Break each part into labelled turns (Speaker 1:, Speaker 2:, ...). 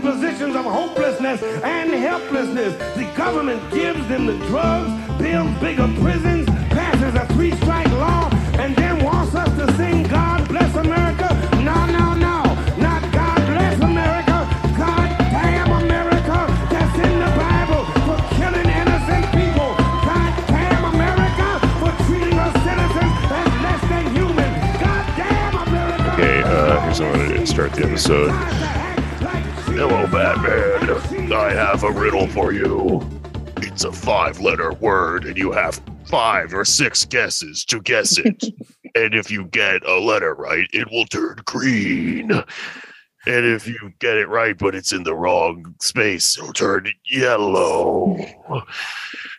Speaker 1: positions of hopelessness and helplessness. The government gives them the drugs, builds bigger prisons, passes a three-strike law, and then wants us to sing God Bless America. No, no, no. Not God Bless America. God damn America. That's in the Bible for killing innocent people. God damn America for treating us citizens as less than human. God damn America.
Speaker 2: Okay, uh, here's how gonna start the episode. Hello, Batman. I have a riddle for you. It's a five letter word, and you have five or six guesses to guess it. and if you get a letter right, it will turn green. And if you get it right, but it's in the wrong space, it'll turn yellow.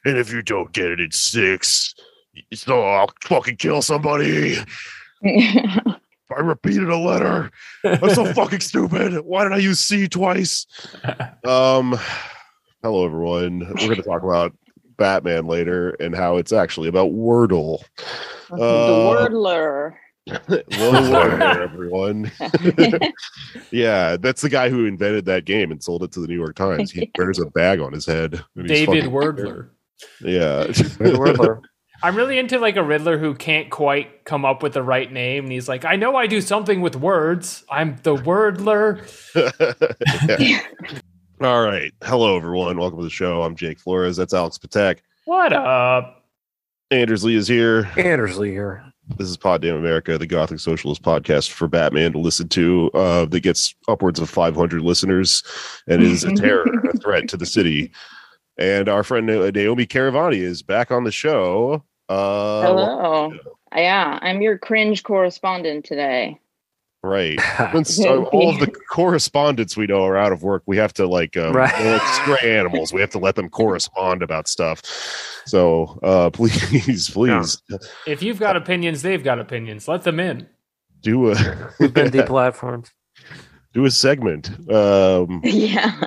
Speaker 2: And if you don't get it in six, so I'll fucking kill somebody. I repeated a letter. I'm so fucking stupid. Why did I use C twice? Um, hello everyone. We're going to talk about Batman later and how it's actually about Wordle.
Speaker 3: the
Speaker 2: Uh,
Speaker 3: wordler.
Speaker 2: Hello there, everyone. yeah, that's the guy who invented that game and sold it to the New York Times. He wears a bag on his head.
Speaker 4: David
Speaker 2: fucking-
Speaker 4: Wordler.
Speaker 2: Yeah.
Speaker 5: Wordler.
Speaker 4: I'm really into like a Riddler who can't quite come up with the right name, and he's like, "I know I do something with words. I'm the Wordler."
Speaker 2: All right. Hello, everyone. Welcome to the show. I'm Jake Flores. That's Alex Patek.
Speaker 4: What up?
Speaker 2: Anders Lee is here.
Speaker 5: Andersley here.
Speaker 2: This is Pod Damn America, the Gothic Socialist podcast for Batman to listen to uh, that gets upwards of 500 listeners and is a terror, a threat to the city. And our friend Naomi Caravani is back on the show. Uh,
Speaker 3: Hello. Yeah, I'm your cringe correspondent today.
Speaker 2: Right. Since uh, all of the correspondents we know are out of work, we have to like, um,
Speaker 5: Right.
Speaker 2: like stray animals. We have to let them correspond about stuff. So uh, please, please
Speaker 4: If you've got opinions, they've got opinions. Let them in.
Speaker 2: do a
Speaker 5: We've been deplatformed.
Speaker 2: do a segment. Um,
Speaker 3: Yeah.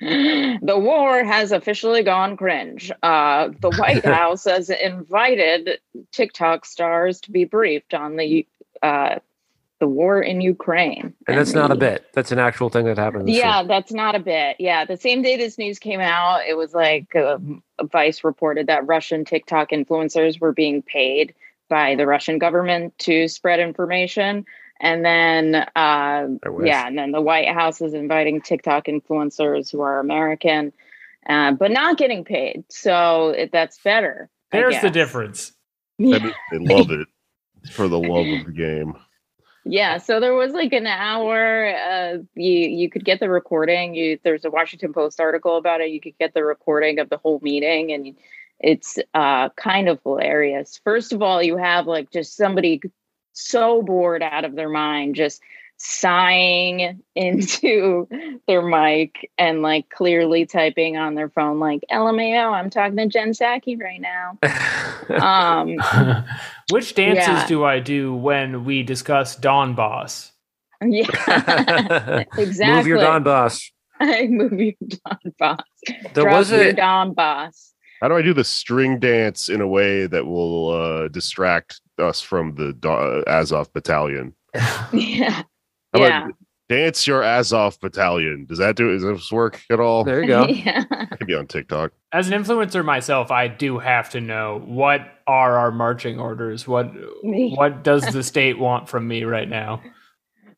Speaker 3: The war has officially gone cringe. Uh, the White House has invited TikTok stars to be briefed on the uh, the war in Ukraine.
Speaker 5: And that's not a bit. That's an actual thing that happened.
Speaker 3: Yeah, that's not a bit. Yeah, the same day this news came out, it was like um, Vice reported that Russian TikTok influencers were being paid by the Russian government to spread information. And then, uh, yeah, and then the White House is inviting TikTok influencers who are American, uh, but not getting paid. So it, that's better.
Speaker 4: There's the
Speaker 3: guess.
Speaker 4: difference.
Speaker 2: that means they love it for the love of the game.
Speaker 3: Yeah, so there was like an hour. Uh, you you could get the recording. You there's a Washington Post article about it. You could get the recording of the whole meeting, and it's uh, kind of hilarious. First of all, you have like just somebody so bored out of their mind, just sighing into their mic and like clearly typing on their phone, like "LMAO, I'm talking to Jen Psaki right now." Um,
Speaker 4: Which dances
Speaker 3: Yeah.
Speaker 4: do I do when we discuss Donbas?
Speaker 3: yeah, exactly.
Speaker 5: Move your Donbas.
Speaker 3: I move your Don boss.
Speaker 5: There
Speaker 3: Drop
Speaker 5: was
Speaker 3: your
Speaker 5: a
Speaker 3: Donbas.
Speaker 2: How do I do the string dance in a way that will uh, distract us from the Do- Azov battalion?
Speaker 3: Yeah.
Speaker 2: How
Speaker 3: Yeah.
Speaker 2: about dance your Azov battalion? Does that do? Does this work at all?
Speaker 5: there you go.
Speaker 3: yeah.
Speaker 2: Maybe on TikTok.
Speaker 4: As an influencer myself, I do have to know what are our marching orders. What what does the state want from me right now?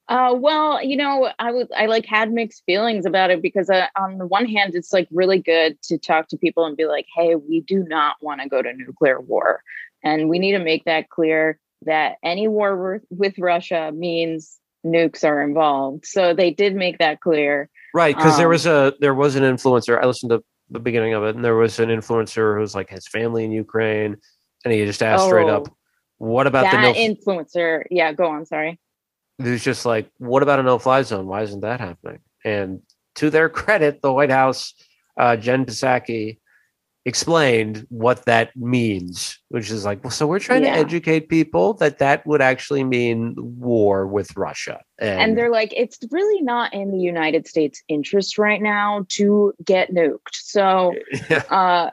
Speaker 3: Uh, well, you know, I was I like had mixed feelings about it because uh, on the one hand, it's like really good to talk to people and be like, "Hey, we do not want to go to nuclear war, and we need to make that clear that any war with, Russia means nukes are involved." So they did make that clear.
Speaker 5: Right, because there
Speaker 3: Um,
Speaker 5: was a there was an influencer. I listened to the beginning of it, and there was an influencer who's like his family in Ukraine, and he just asked straight up,
Speaker 3: Oh,
Speaker 5: "What about the no?"
Speaker 3: influencer, yeah, go on. Sorry.
Speaker 5: He was just like, "What about a no-fly zone? Why isn't that happening?" And to their credit, the White House, uh, Jen Psaki, explained what that means, which is like, well, so we're trying
Speaker 3: Yeah.
Speaker 5: to educate people that that would actually mean war with Russia, and,
Speaker 3: and they're like it's really not in the united states interest right now to get nuked. So uh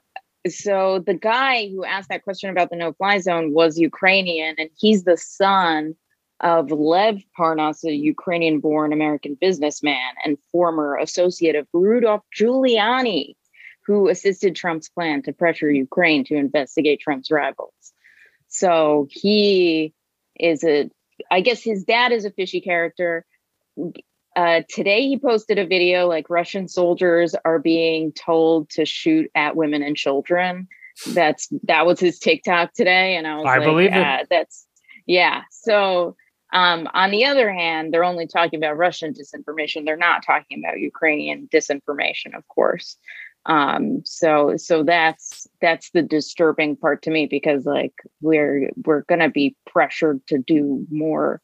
Speaker 3: so the guy who asked that question about the no fly zone was ukrainian and he's the son of Lev Parnas, a Ukrainian born American businessman and former associate of Rudolph Giuliani, who assisted Trump's plan to pressure Ukraine to investigate Trump's rivals. So he is a, I guess his dad is a fishy character. Uh, today he posted a video like Russian soldiers are being told to shoot at women and children. That's that was his TikTok today, and I was
Speaker 4: I
Speaker 3: like,
Speaker 4: believe it.
Speaker 3: "Ah, that's yeah. So um, on the other hand, they're only talking about Russian disinformation. They're not talking about Ukrainian disinformation, of course. Um, so so that's that's the disturbing part to me because like we're we're gonna be pressured to do more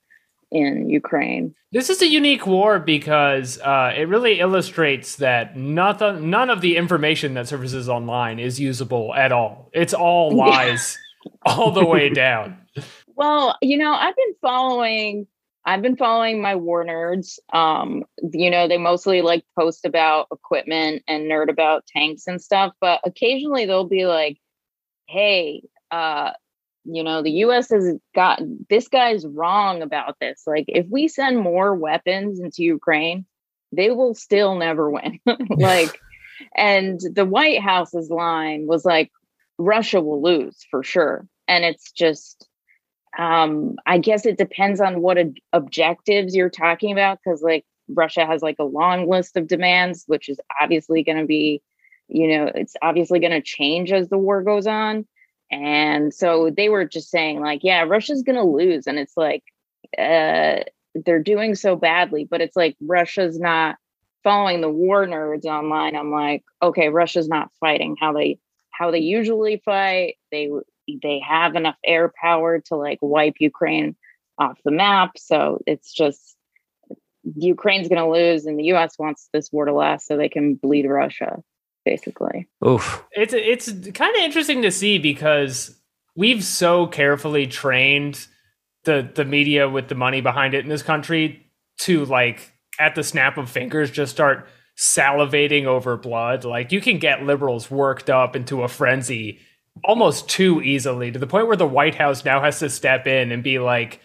Speaker 3: in Ukraine.
Speaker 4: This is a unique war because uh, it really illustrates that nothing, none of the information that surfaces online is usable at all. It's all lies, all the way down.
Speaker 3: Well, you know, I've been following I've been following my war nerds. Um, you know, they mostly like post about equipment and nerd about tanks and stuff, but occasionally they'll be like, hey, uh, you know, the US has got this guy's wrong about this. Like, if we send more weapons into Ukraine, they will still never win. like, and the White House's line was like, Russia will lose for sure. And it's just, um, I guess it depends on what ob- objectives you're talking about. Cause like Russia has like a long list of demands, which is obviously going to be, you know, it's obviously going to change as the war goes on. And so they were just saying, like, yeah, Russia's going to lose. And it's like, uh, they're doing so badly, but it's like Russia's not following the war nerds online. I'm like, okay, Russia's not fighting how they how they usually fight. They they have enough air power to like wipe Ukraine off the map. So it's just Ukraine's going to lose, and the U.S. wants this war to last so they can bleed Russia, basically.
Speaker 5: Oof.
Speaker 4: It's it's kind of interesting to see because we've so carefully trained the the media with the money behind it in this country to like at the snap of fingers just start salivating over blood. Like you can get liberals worked up into a frenzy almost too easily to the point where the White House now has to step in and be like,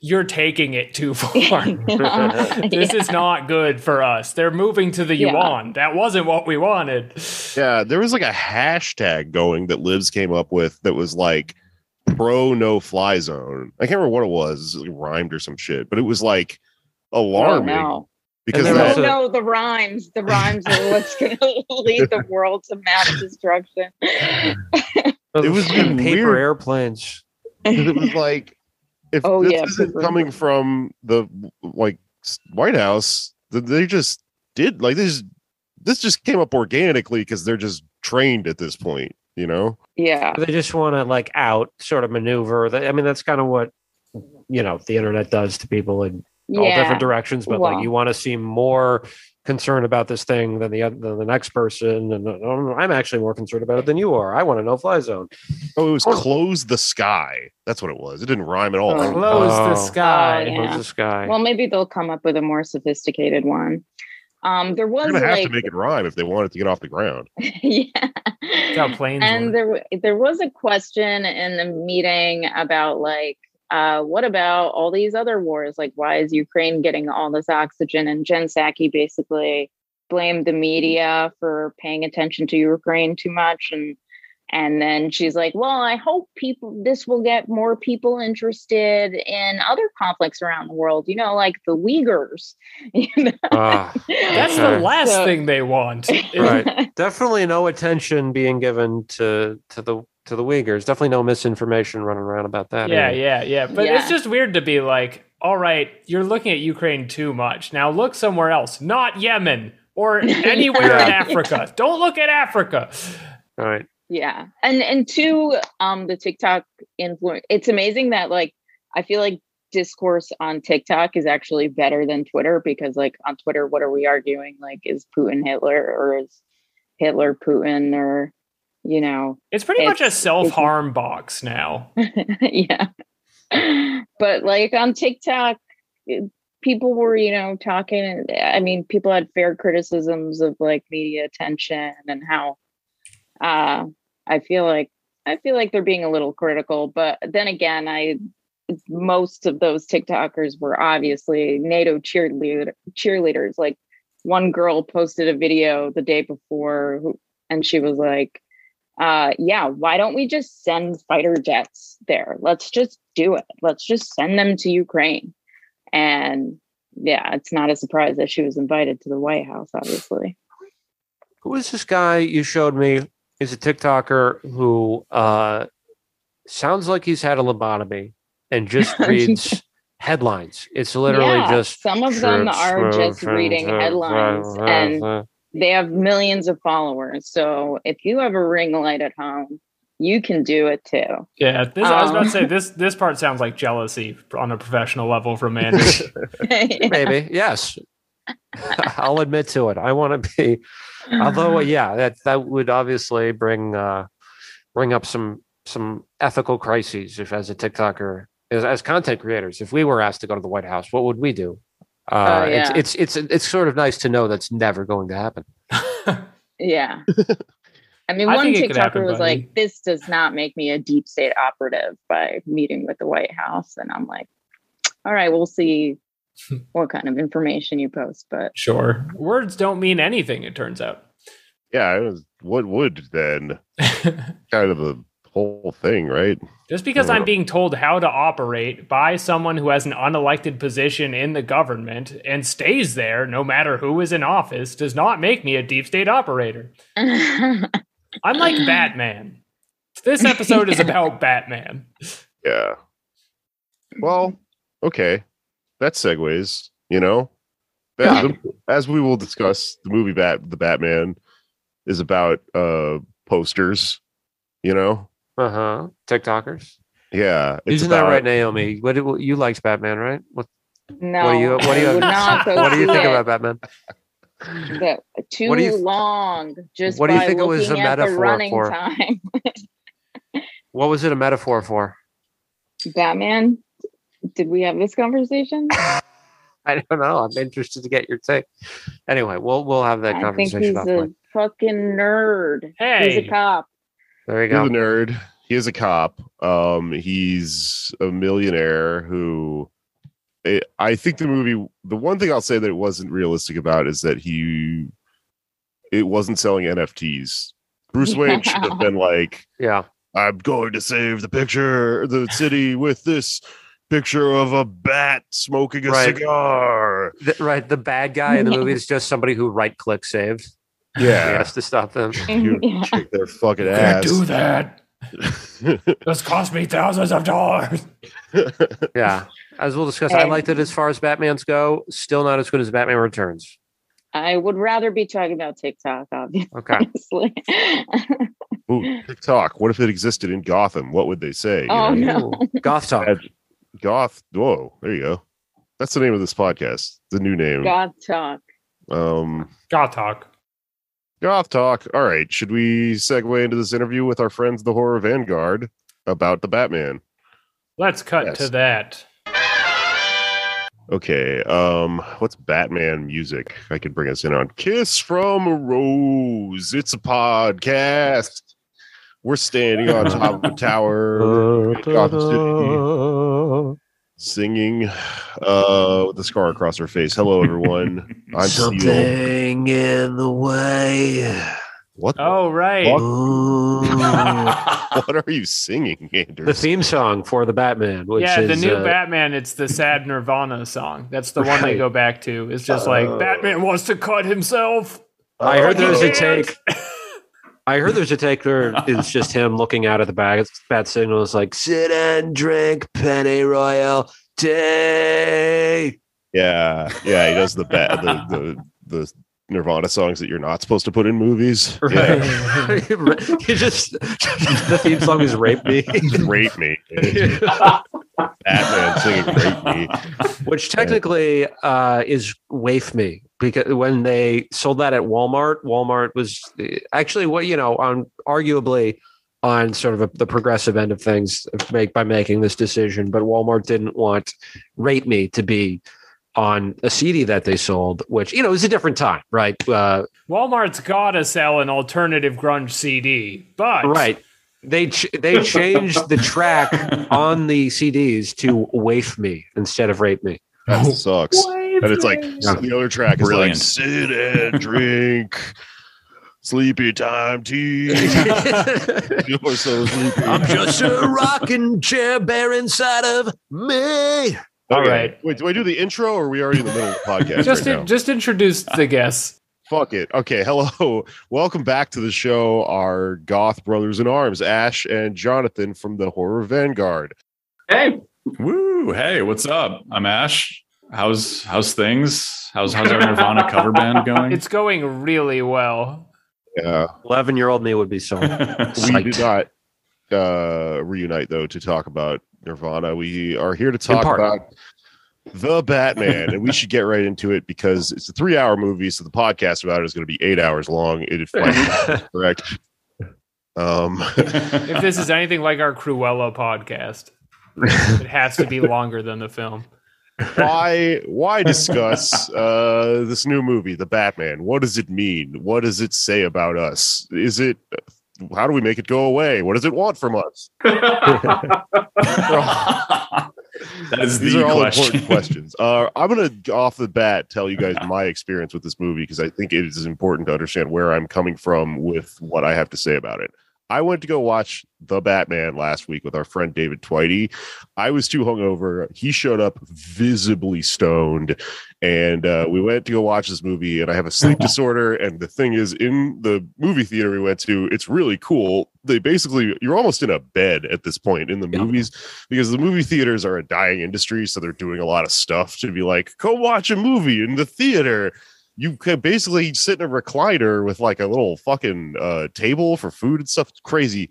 Speaker 4: "You're taking it too far." this is not good for us. They're moving to the
Speaker 3: Yeah.
Speaker 4: yuan. That wasn't what we wanted.
Speaker 2: Yeah, there was like a hashtag going that Libs came up with that was like pro no fly zone. I can't remember what it was. It rhymed or some shit, but it was like
Speaker 3: Oh,
Speaker 2: alarming
Speaker 3: no.
Speaker 2: Because
Speaker 5: And
Speaker 3: Oh
Speaker 5: there
Speaker 2: that,
Speaker 5: was a-
Speaker 3: no, the rhymes. The rhymes are what's going to lead the world to mass destruction.
Speaker 2: It was
Speaker 5: paper
Speaker 2: weird.
Speaker 5: airplanes.
Speaker 2: 'cause it was like if
Speaker 3: Oh,
Speaker 2: this
Speaker 3: yeah,
Speaker 2: isn't
Speaker 3: super.
Speaker 2: coming from the like White House, th- they just did like this. This just came up organically because they're just trained at this point, you know.
Speaker 3: yeah.
Speaker 5: They just want to like out sort of maneuver. That- I mean, that's kind of what you know the internet does to people in all
Speaker 3: Yeah.
Speaker 5: different directions. But
Speaker 3: Well.
Speaker 5: like, you want to seem more concerned about this thing than the oth- than the next person, and uh, I'm actually more concerned about it than you are. I want a no fly zone.
Speaker 2: Oh, it was
Speaker 5: Oh.
Speaker 2: close the sky. That's what it was. It didn't rhyme at all.
Speaker 3: Oh.
Speaker 4: Close the
Speaker 5: Oh.
Speaker 4: sky.
Speaker 3: Oh, yeah.
Speaker 5: Where's this guy?
Speaker 3: Well, maybe they'll come up with a more sophisticated one. Um, there was
Speaker 2: They're gonna have
Speaker 3: like,
Speaker 2: to make it rhyme if they want it to get off the ground.
Speaker 3: yeah.
Speaker 4: That's how planes
Speaker 3: and
Speaker 4: work.
Speaker 3: there there was a question in the meeting about like uh, what about all these other wars like why is ukraine getting all this oxygen and jen Psaki basically blamed the media for paying attention to ukraine too much and and then she's like well i hope people this will get more people interested in other conflicts around the world you know like the uyghurs You know?
Speaker 5: Ah,
Speaker 4: That's the last
Speaker 3: So-
Speaker 4: thing they want.
Speaker 5: Right. definitely no attention being given to to the to the Uyghurs. Definitely no misinformation running around about that.
Speaker 4: Yeah,
Speaker 5: either.
Speaker 4: yeah, yeah. But it's just weird to be like, all right, you're looking at Ukraine too much. Now look somewhere else, not Yemen or anywhere in
Speaker 5: Yeah.
Speaker 4: Africa. Don't look at Africa.
Speaker 5: All right.
Speaker 3: Yeah. And and two, um, the TikTok influence. It's amazing that like I feel like discourse on TikTok is actually better than Twitter because like on Twitter, what are we arguing? Like, is Putin Hitler or is Hitler Putin or you know?
Speaker 4: It's pretty much a self harm box now.
Speaker 3: yeah. But like on TikTok, people were, you know, talking. I mean, people had fair criticisms of like media attention and how uh I feel like I feel like they're being a little critical, but then again, I most of those TikTokers were obviously NATO cheerleader cheerleaders. Like one girl posted a video the day before, who, and she was like, uh, "Yeah, why don't we just send fighter jets there? Let's just do it. Let's just send them to Ukraine." And yeah, it's not a surprise that she was invited to the White House. Obviously,
Speaker 5: Who is this guy you showed me? He's a TikToker who uh, sounds like he's had a lobotomy and just reads headlines. It's literally
Speaker 3: Yeah,
Speaker 5: just
Speaker 3: some of them are just reading headlines and they have millions of followers. So if you have a ring light at home, you can do it too.
Speaker 4: Yeah, this, I was about to
Speaker 3: Um,
Speaker 4: say this. This part sounds like jealousy on a professional level from Anders.
Speaker 5: maybe yes. I'll admit to it. I want to be. Although, yeah, that that would obviously bring uh, bring up some some ethical crises. If as a TikToker, as, as content creators, if we were asked to go to the White House, what would we do? Uh,
Speaker 3: Oh, yeah.
Speaker 5: it's, it's it's it's sort of nice to know that's never going to happen.
Speaker 3: yeah. I mean,
Speaker 4: I
Speaker 3: one
Speaker 4: think it
Speaker 3: TikToker
Speaker 4: happen,
Speaker 3: was
Speaker 4: buddy.
Speaker 3: like, "This does not make me a deep state operative by meeting with the White House," and I'm like, "All right, we'll see what kind of information you post." But
Speaker 4: sure, words don't mean anything. It turns out.
Speaker 2: Yeah, it was, what would then? Kind of the whole thing, right?
Speaker 4: Just because. I'm being told how to operate by someone who has an unelected position in the government and stays there no matter who is in office does not make me a deep state operator. I'm like Batman. This episode is about Batman.
Speaker 2: Yeah. Well, okay. That segues, you know. That- the- as we will discuss, the movie Bat the Batman is about uh posters, you know?
Speaker 5: Uh huh. TikTokers.
Speaker 2: Yeah. it's
Speaker 5: Isn't that right, Naomi? What do, you liked Batman, right? What
Speaker 3: no,
Speaker 5: what do you what do you
Speaker 3: would not go
Speaker 5: what do you think
Speaker 3: it.
Speaker 5: about Batman?
Speaker 3: The, too
Speaker 5: What do you-
Speaker 3: long. Just
Speaker 5: what do you think it was a
Speaker 3: at
Speaker 5: metaphor
Speaker 3: running
Speaker 5: for?
Speaker 3: time.
Speaker 5: What was it a metaphor for?
Speaker 3: Batman. Did we have this conversation?
Speaker 5: I don't know. I'm interested to get your take. Anyway, we'll we'll have that
Speaker 3: I think
Speaker 5: conversation
Speaker 3: he's
Speaker 5: offline.
Speaker 3: a fucking nerd. He's a cop.
Speaker 5: There you
Speaker 2: He's a
Speaker 5: go.
Speaker 2: nerd. He is a cop. Um, he's a millionaire who. I- I think the movie. The one thing I'll say that it wasn't realistic about is that he. It wasn't selling NFTs. Bruce Wayne should have been like,
Speaker 5: Yeah.
Speaker 2: "I'm going to save the picture, the city with this picture of a bat smoking a
Speaker 5: Right.
Speaker 2: cigar."
Speaker 5: The- right. The bad guy in the movie is just somebody who right click saved. He
Speaker 2: Yeah,
Speaker 5: has to stop them.
Speaker 2: you
Speaker 3: Yeah.
Speaker 2: kick their fucking
Speaker 4: can't
Speaker 2: ass.
Speaker 4: do that. This cost me thousands of dollars.
Speaker 5: Yeah. As we'll discuss, I
Speaker 3: And-
Speaker 5: liked it as far as Batman's go. Still not as good as Batman Returns.
Speaker 3: I would rather be talking about TikTok, obviously.
Speaker 5: Okay.
Speaker 2: Ooh, TikTok. What if it existed in Gotham? What would they say? you
Speaker 3: Oh,
Speaker 2: know?
Speaker 3: no.
Speaker 5: Goth Talk.
Speaker 2: Goth. Whoa, there you go. That's the name of this podcast. The new name.
Speaker 3: Goth talk.
Speaker 2: Um,
Speaker 4: God talk.
Speaker 2: Goth Talk. All right. Should we segue into this interview with our friends, the Horror Vanguard, about the Batman?
Speaker 4: Let's cut
Speaker 2: Yes.
Speaker 4: to that.
Speaker 2: Okay. Um, what's Batman music? I could bring us in on Kiss from a Rose. It's a podcast. We're standing on top of a tower, in City, singing uh, with a scar across her face. Hello, everyone. I'm Steel.
Speaker 5: Something in the way.
Speaker 2: What?
Speaker 4: Oh right.
Speaker 2: What are you singing, Anders?
Speaker 5: the theme song for the Batman, which
Speaker 4: yeah,
Speaker 5: is
Speaker 4: the new
Speaker 5: uh,
Speaker 4: Batman. It's the sad Nirvana song. That's the one they go back to. It's just like
Speaker 5: Oh.
Speaker 4: Batman wants to cut himself.
Speaker 5: I heard
Speaker 4: there
Speaker 5: was a take. I heard there's a take where it's just him looking out at the bat, bat signal. It's like sit and drink penny royal tea.
Speaker 2: Yeah, yeah, he does the bat, the, the the Nirvana songs that you're not supposed to put in movies. Yeah.
Speaker 5: you just the theme song is "Rape Me,"
Speaker 2: Rape me. Batman singing "Rape Me."
Speaker 5: which technically uh, is "Waif Me" because when they sold that at Walmart, Walmart was actually what you know on arguably on sort of a, the progressive end of things make by making this decision, but Walmart didn't want "Rape Me" to be on a CD that they sold, which you know is a different time, right? Uh,
Speaker 4: Walmart's gotta sell an alternative grunge CD, but
Speaker 5: right. They ch- they changed the track on the CDs to "Waif Me" instead of "Rape Me."
Speaker 2: That sucks. And it's like the other track is like sit and drink, sleepy time tea. You're so sleepy.
Speaker 5: I'm just a rocking chair bear inside of me.
Speaker 4: All
Speaker 2: Okay.
Speaker 4: right.
Speaker 2: Wait, do I do the intro or are we already in the middle of the podcast
Speaker 4: just
Speaker 2: right now?
Speaker 4: just introduce the guests.
Speaker 2: Fuck it. Okay. Hello. Welcome back to the show. Our goth brothers in arms, Ash and Jonathan from the Horror Vanguard.
Speaker 6: Hey,
Speaker 7: Woo! Hey, what's up? I'm Ash. How's how's things? How's how's our Nirvana cover band going?
Speaker 4: It's going really well.
Speaker 2: Yeah.
Speaker 5: Eleven year old me would be so.
Speaker 2: We
Speaker 5: Psyched.
Speaker 2: did not uh, reunite though to talk about Nirvana. We are here to talk about the Batman, and we should get right into it because it's a three-hour movie, so the podcast about it is going to be eight hours long. It is correct. Um,
Speaker 4: If this is anything like our Cruella podcast, it has to be longer than the film.
Speaker 2: Why why discuss uh, this new movie, The Batman? What does it mean? What does it say about us? Is it how do we make it go away? What does it want from us?
Speaker 7: that is
Speaker 2: These
Speaker 7: the
Speaker 2: are all
Speaker 7: question.
Speaker 2: important questions. Uh, I'm going to, off the bat, tell you guys my experience with this movie because I think it is important to understand where I'm coming from with what I have to say about it. I went to go watch The Batman last week with our friend David Twitey. I was too hungover. He showed up visibly stoned, and uh, we went to go watch this movie. And I have a sleep disorder. And the thing is, in the movie theater we went to, it's really cool. They basically, you're almost in a bed at this point in the
Speaker 5: Yeah.
Speaker 2: movies because the movie theaters are a dying industry, so they're doing a lot of stuff to be like, go watch a movie in the theater. You could basically sit in a recliner with like a little fucking uh, table for food and stuff. It's crazy.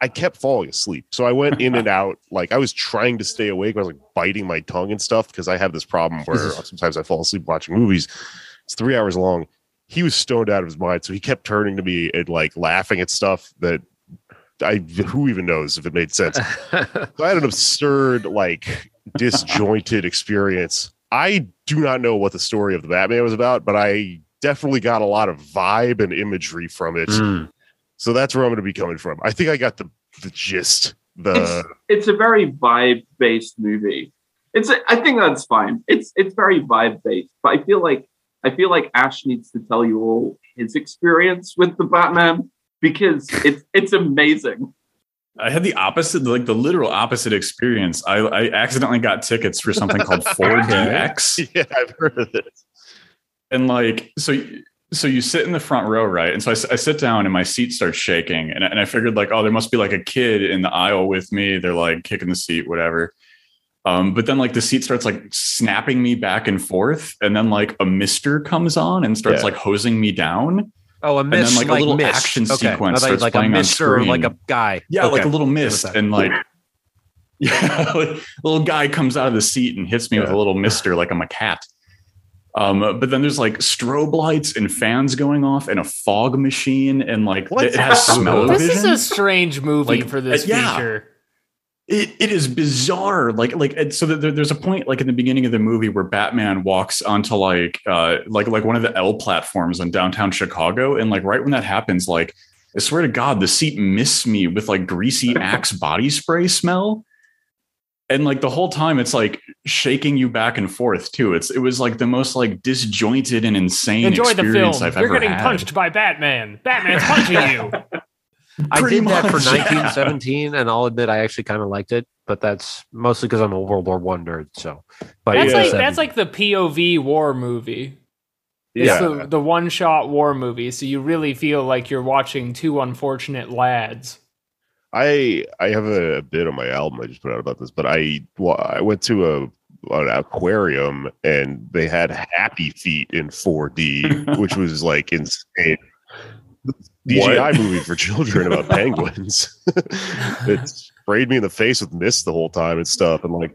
Speaker 2: I kept falling asleep, so I went in and out. Like I was trying to stay awake. I was like biting my tongue and stuff because I have this problem where sometimes I fall asleep watching movies. It's three hours long. He was stoned out of his mind, so he kept turning to me and like laughing at stuff that I who even knows if it made sense. So I had an absurd, like, disjointed experience. I do not know what the story of the Batman was about, but I definitely got a lot of vibe and imagery from it.
Speaker 5: Mm.
Speaker 2: So that's where I'm going to be coming from. I think I got the the gist. The
Speaker 6: it's a very vibe based movie. It's a, I think that's fine. It's it's very vibe based, but I feel like I feel like Ash needs to tell you all his experience with the Batman because it's it's amazing.
Speaker 7: I had the opposite, like the literal opposite experience. I, I accidentally got tickets for something called 4DX.
Speaker 2: yeah, I've heard of this.
Speaker 7: and like so so you sit in the front row right and so I sit down and my seat starts shaking and, I- and i figured like oh there must be like a kid in the aisle with me they're like kicking the seat whatever um, but then like the seat starts like snapping me back and forth and then like a mister comes on and starts
Speaker 2: Yeah.
Speaker 7: like hosing me down
Speaker 5: Oh, a
Speaker 7: then, like,
Speaker 5: like,
Speaker 7: a little
Speaker 5: miss.
Speaker 7: action
Speaker 5: okay.
Speaker 7: sequence starts
Speaker 5: like a mister, or like a guy.
Speaker 7: yeah like a little mist and like yeah like, little guy comes out of the seat and hits me with a little mister like i'm a cat um but then there's like strobe lights and fans going off and a fog machine and like
Speaker 2: What?
Speaker 7: it has smell
Speaker 4: This is a strange movie
Speaker 7: Like,
Speaker 4: for this
Speaker 7: uh, yeah.
Speaker 4: feature.
Speaker 7: It, it is bizarre like like so there, there's a point like in the beginning of the movie where batman walks onto like uh like like one of the l platforms in downtown chicago and like right when that happens like i swear to god the seat missed me with like greasy axe body spray smell and like the whole time it's like shaking you back and forth too it's it was like the most like disjointed and insane
Speaker 4: Enjoy the film.
Speaker 7: experience I've
Speaker 4: You're
Speaker 7: ever
Speaker 4: getting
Speaker 7: had.
Speaker 4: punched by Batman. Batman's punching you.
Speaker 5: I
Speaker 7: Pretty
Speaker 5: did that for
Speaker 7: much, yeah.
Speaker 5: 1917, and I'll admit I actually kind of liked it, but that's mostly because I'm a World War One nerd. So, but
Speaker 4: That's
Speaker 2: Yeah.
Speaker 4: like that's like the POV war movie. It's
Speaker 2: Yeah.
Speaker 4: the, the one shot war movie, so you really feel like you're watching two unfortunate lads.
Speaker 2: I I have a, a bit on my album I just put out about this, but I well, I went to a an aquarium and they had Happy Feet in 4D, which was like insane. CGI movie for children about penguins. it sprayed me in the face with mist the whole time and stuff, and like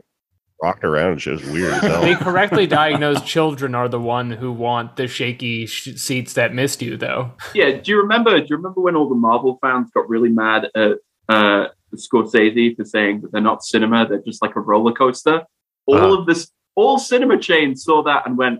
Speaker 2: rocked around and shit. It was weird. as hell.
Speaker 4: Correctly diagnosed children are the one who want the shaky sh- seats that missed you, though.
Speaker 6: Yeah, do you remember? Do you remember when all the Marvel fans got really mad at uh, Scorsese for saying that they're not cinema; they're just like a roller coaster? All
Speaker 5: Uh-huh.
Speaker 6: of this, all cinema chains saw that and went,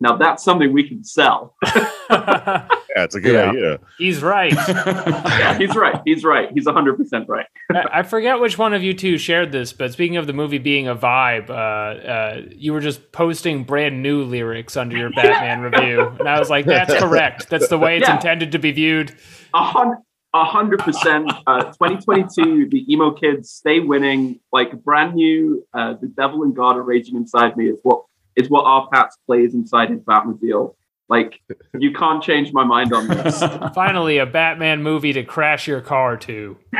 Speaker 6: "Now that's something we can sell."
Speaker 4: yeah,
Speaker 2: it's a good
Speaker 5: Yeah.
Speaker 2: idea.
Speaker 4: he's right.
Speaker 6: yeah, he's right. He's right. He's 100% right.
Speaker 4: I I forget which one of you two shared this, but speaking of the movie being a vibe, uh, uh, you were just posting brand new lyrics under your Batman review, and I was like, "That's correct. That's the way it's
Speaker 6: Yeah.
Speaker 4: intended to be viewed."
Speaker 6: A hun- hundred percent. Uh, 2022, the emo kids stay winning. Like brand new, uh, the devil and God are raging inside me. Is what is what R-Patz plays inside his Batmobile. Like you can't change my mind on this.
Speaker 4: Finally, a Batman movie to crash your car to.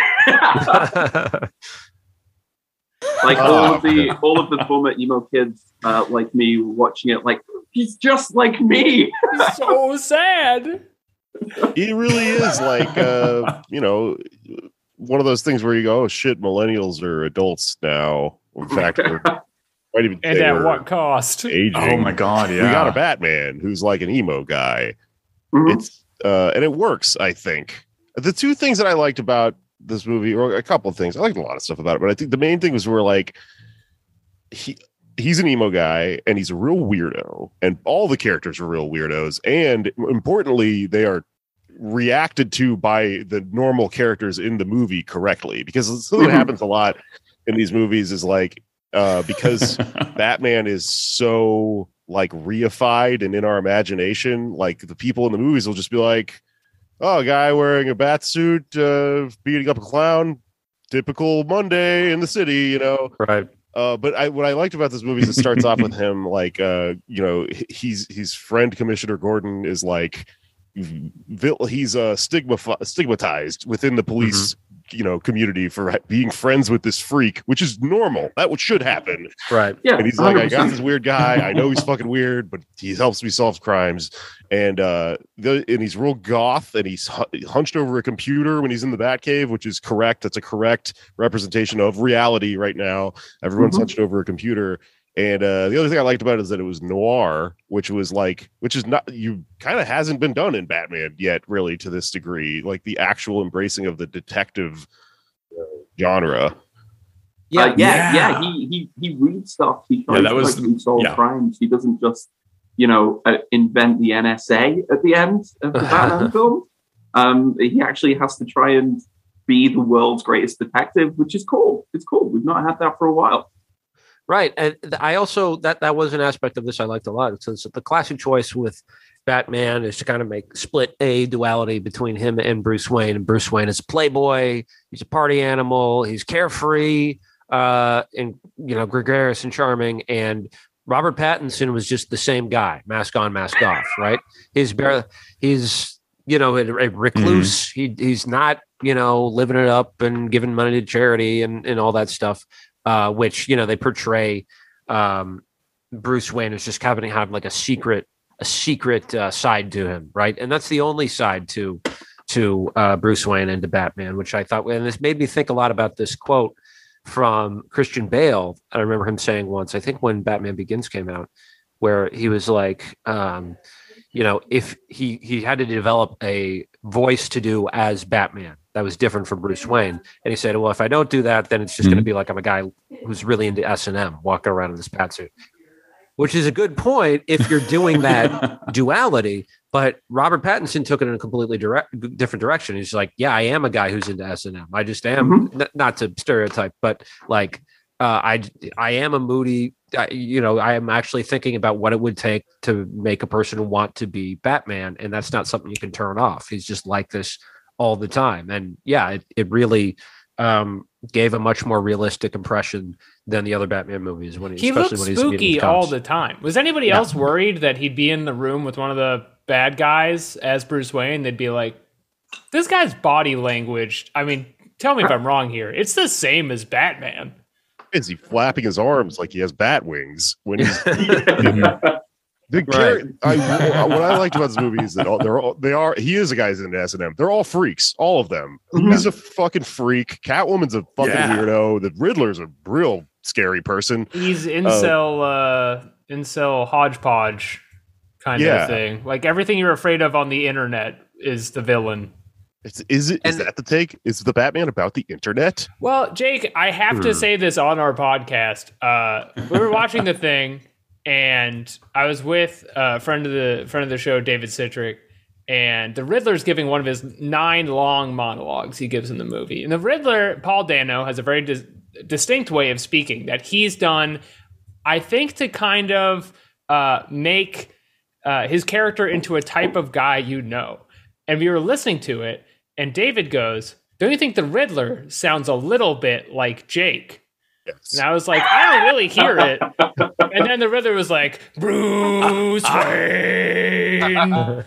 Speaker 6: like all of the all of the former emo kids, uh, like me, watching it. Like he's just like me.
Speaker 4: It's so sad.
Speaker 2: He really is like, uh, you know, one of those things where you go, "Oh shit, millennials are adults now." In fact, we're, might even
Speaker 4: And at what cost?
Speaker 2: aging.
Speaker 7: oh my god, yeah.
Speaker 2: We got a Batman who's like an emo guy.
Speaker 6: Mhm.
Speaker 2: It's uh, and it works. I think the two things that I liked about this movie, or a couple of things, I liked a lot of stuff about it, but I think the main thing was where like he he's an emo guy and he's a real weirdo, and all the characters are real weirdos, and importantly, they are reacted to by the normal characters in the movie correctly because something that
Speaker 6: Mhm.
Speaker 2: happens a lot in these movies is like uh because Batman is so like reified and in our imagination. Like the people in the movies will just be like, "Oh, a guy wearing a bat suit, uh, beating up a clown, typical Monday in the city," you know.
Speaker 5: right.
Speaker 2: Uh, but I what I liked about this movie is it starts off with him like, uh, you know, he's his friend Commissioner Gordon is like, he's uh, stigma stigmatized within the police. You know, community for being friends with this freak, which is normal. That what should happen.
Speaker 5: Right.
Speaker 6: Yeah,
Speaker 2: And he's like, I got this weird guy. I know he's fucking weird, but he helps me solve crimes. And uh, the, and he's real goth, and he's hu- hunched over a computer when he's in the Batcave, which is correct. That's a correct representation of reality right now. Everyone's
Speaker 6: Mhm.
Speaker 2: hunched over a computer. And uh, the other thing I liked about it is that it was noir, which was like, which is not, you kind of hasn't been done in Batman yet, really, to this degree. Like the actual embracing of the detective uh, genre.
Speaker 5: Yeah.
Speaker 6: Uh, yeah,
Speaker 7: Yeah.
Speaker 6: yeah, He he he reads stuff. He tries
Speaker 7: that was-
Speaker 6: like, solve
Speaker 7: yeah.
Speaker 6: crimes. He doesn't just, you know, uh, invent the NSA at the end of the Batman film. Um, he actually has to try and be the world's greatest detective, which is cool. It's cool. We've not had that for a while.
Speaker 5: Right, and I also that that was an aspect of this I liked a lot. It's, it's the classic choice with Batman is to kind of make split a duality between him and Bruce Wayne. And Bruce Wayne is a playboy, he's a party animal, he's carefree, uh, and you know gregarious and charming. And Robert Pattinson was just the same guy, mask on, mask off. Right, he's bare, he's you know a, a recluse. He he's not you know living it up and giving money to charity and and all that stuff uh, which you know they portray um, Bruce Wayne as just having have like a secret a secret uh, side to him, right? And that's the only side to to uh, Bruce Wayne and to Batman, which I thought, and this made me think a lot about this quote from Christian Bale. I remember him saying once, I think when Batman Begins came out, where he was like, um, you know, if he he had to develop a voice to do as Batman that was different from Bruce Wayne, and he said, well, if I don't do that, then it's just going to be like I'm a guy who's really into S and M, walking around in this batsuit. Which is a good point if you're doing that duality. But Robert Pattinson took it in a completely direct, different direction. He's like, "Yeah, I am a guy who's into S and M. I just am, N- not to stereotype, but like, uh, I I am a moody. I, you know, I am actually thinking about what it would take to make a person want to be Batman, and that's not something you can turn off. He's just like this all the time, and yeah, it it really um, gave a much more realistic impression than the other Batman movies when he,
Speaker 4: He
Speaker 5: especially he's
Speaker 4: spooky all the time. Was anybody
Speaker 5: Yeah.
Speaker 4: else worried that he'd be in the room with one of the bad guys as Bruce Wayne? They'd be like, "This guy's body language. I mean, tell me if I'm wrong here. It's the same as Batman."
Speaker 2: Is he flapping his arms like he has bat wings when he's the
Speaker 5: Right.
Speaker 2: I, what I liked about this movie is that all, they're all they are he is a guy guy's into S and M. They're all freaks, all of them.
Speaker 6: Mhm.
Speaker 2: He's a fucking freak. Catwoman's a fucking
Speaker 7: Yeah.
Speaker 2: weirdo. The Riddler's a real scary person.
Speaker 4: He's incel, uh, incel hodgepodge kind
Speaker 2: Yeah.
Speaker 4: of thing. Like everything you're afraid of on the internet is the villain.
Speaker 2: It's, is it is
Speaker 5: And-
Speaker 2: that the take? Is the Batman about the internet?
Speaker 4: Well, Jake, I have to
Speaker 5: Hmm.
Speaker 4: say this on our podcast. Uh, we were watching the thing, and I was with a friend of the friend of the show, David Citrick, and the Riddler's giving one of his nine long monologues he gives in the movie. And the Riddler, Paul Dano, has a very dis- distinct way of speaking that he's done, I think, to kind of uh, make uh, his character into a type of guy you know. And we were listening to it, and David goes, Don't you think the Riddler sounds a little bit like Jake?
Speaker 2: Yes.
Speaker 4: And I was like, I don't really hear it. And then the Riddler was like, Bruce Wayne,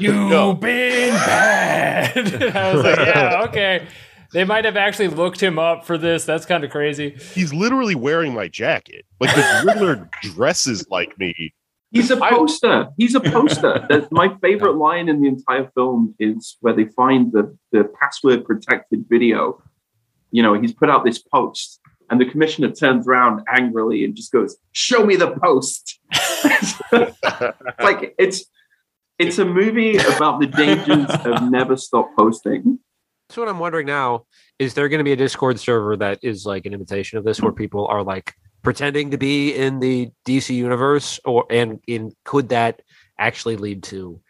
Speaker 4: you've been bad. And I was like, yeah, okay. They might have actually looked him up for this. That's kind of crazy.
Speaker 2: He's literally wearing my jacket. Like the Riddler dresses like me.
Speaker 6: He's a poster. He's a poster. My favorite line in the entire film is where they find the, the password protected video. You know, he's put out this post, and the commissioner turns around angrily and just goes, "Show me the post." like it's it's a movie about the dangers of never stop posting.
Speaker 5: That's what I'm wondering now. Is there going to be a Discord server that is like an imitation of this, where people are like pretending to be in the DC universe, or and in could that actually lead to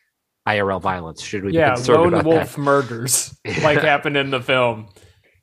Speaker 5: IRL violence? Should we? be
Speaker 4: Yeah,
Speaker 5: concerned
Speaker 4: lone wolf
Speaker 5: that?
Speaker 4: murders like happened in the film.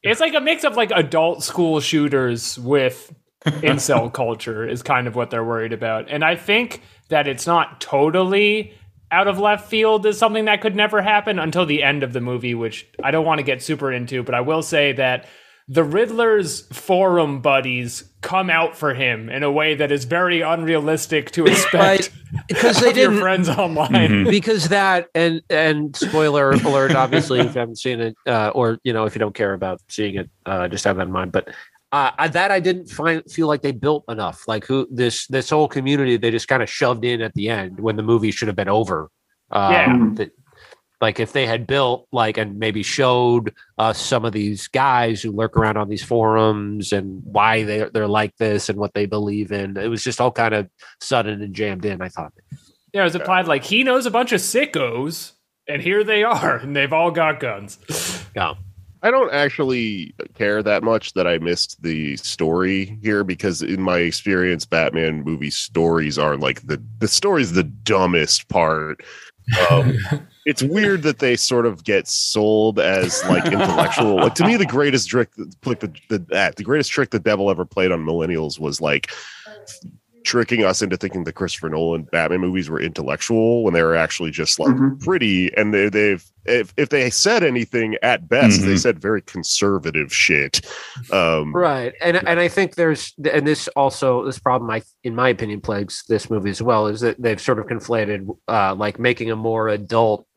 Speaker 4: It's like a mix of like adult school shooters with incel culture is kind of what they're worried about. And I think that it's not totally out of left field is something that could never happen until the end of the movie, which I don't want to get super into, but I will say that the Riddler's forum buddies come out for him in a way that is very unrealistic to expect
Speaker 5: because they
Speaker 4: of your
Speaker 5: didn't
Speaker 4: friends online.
Speaker 5: because that and and spoiler alert obviously if you haven't seen it uh, or you know if you don't care about seeing it uh, just have that in mind. But uh, I- that I didn't find feel like they built enough. Like who this this whole community they just kind of shoved in at the end when the movie should have been over. Uh,
Speaker 4: Yeah.
Speaker 5: that- like if they had built like and maybe showed us some of these guys who lurk around on these forums and why they they're like this and what they believe in it was just all kind of sudden and jammed in I thought
Speaker 4: Yeah, it was implied like he knows a bunch of sickos, and here they are, and they've all got guns.
Speaker 5: yeah
Speaker 2: I don't actually care that much that I missed the story here because in my experience, Batman movie stories are like the the story's the dumbest part. Um, it's weird that they sort of get sold as like intellectual. Like to me, the greatest trick, like the the that the greatest trick the devil ever played on millennials was like tricking us into thinking the Christopher Nolan Batman movies were intellectual when they were actually just like
Speaker 6: Mhm.
Speaker 2: pretty. And they, they've if if they said anything at best, they
Speaker 7: Mhm.
Speaker 2: said very conservative shit. Um,
Speaker 5: right and and i think there's and this also this problem i in my opinion plagues this movie as well is that they've sort of conflated uh like making a more adult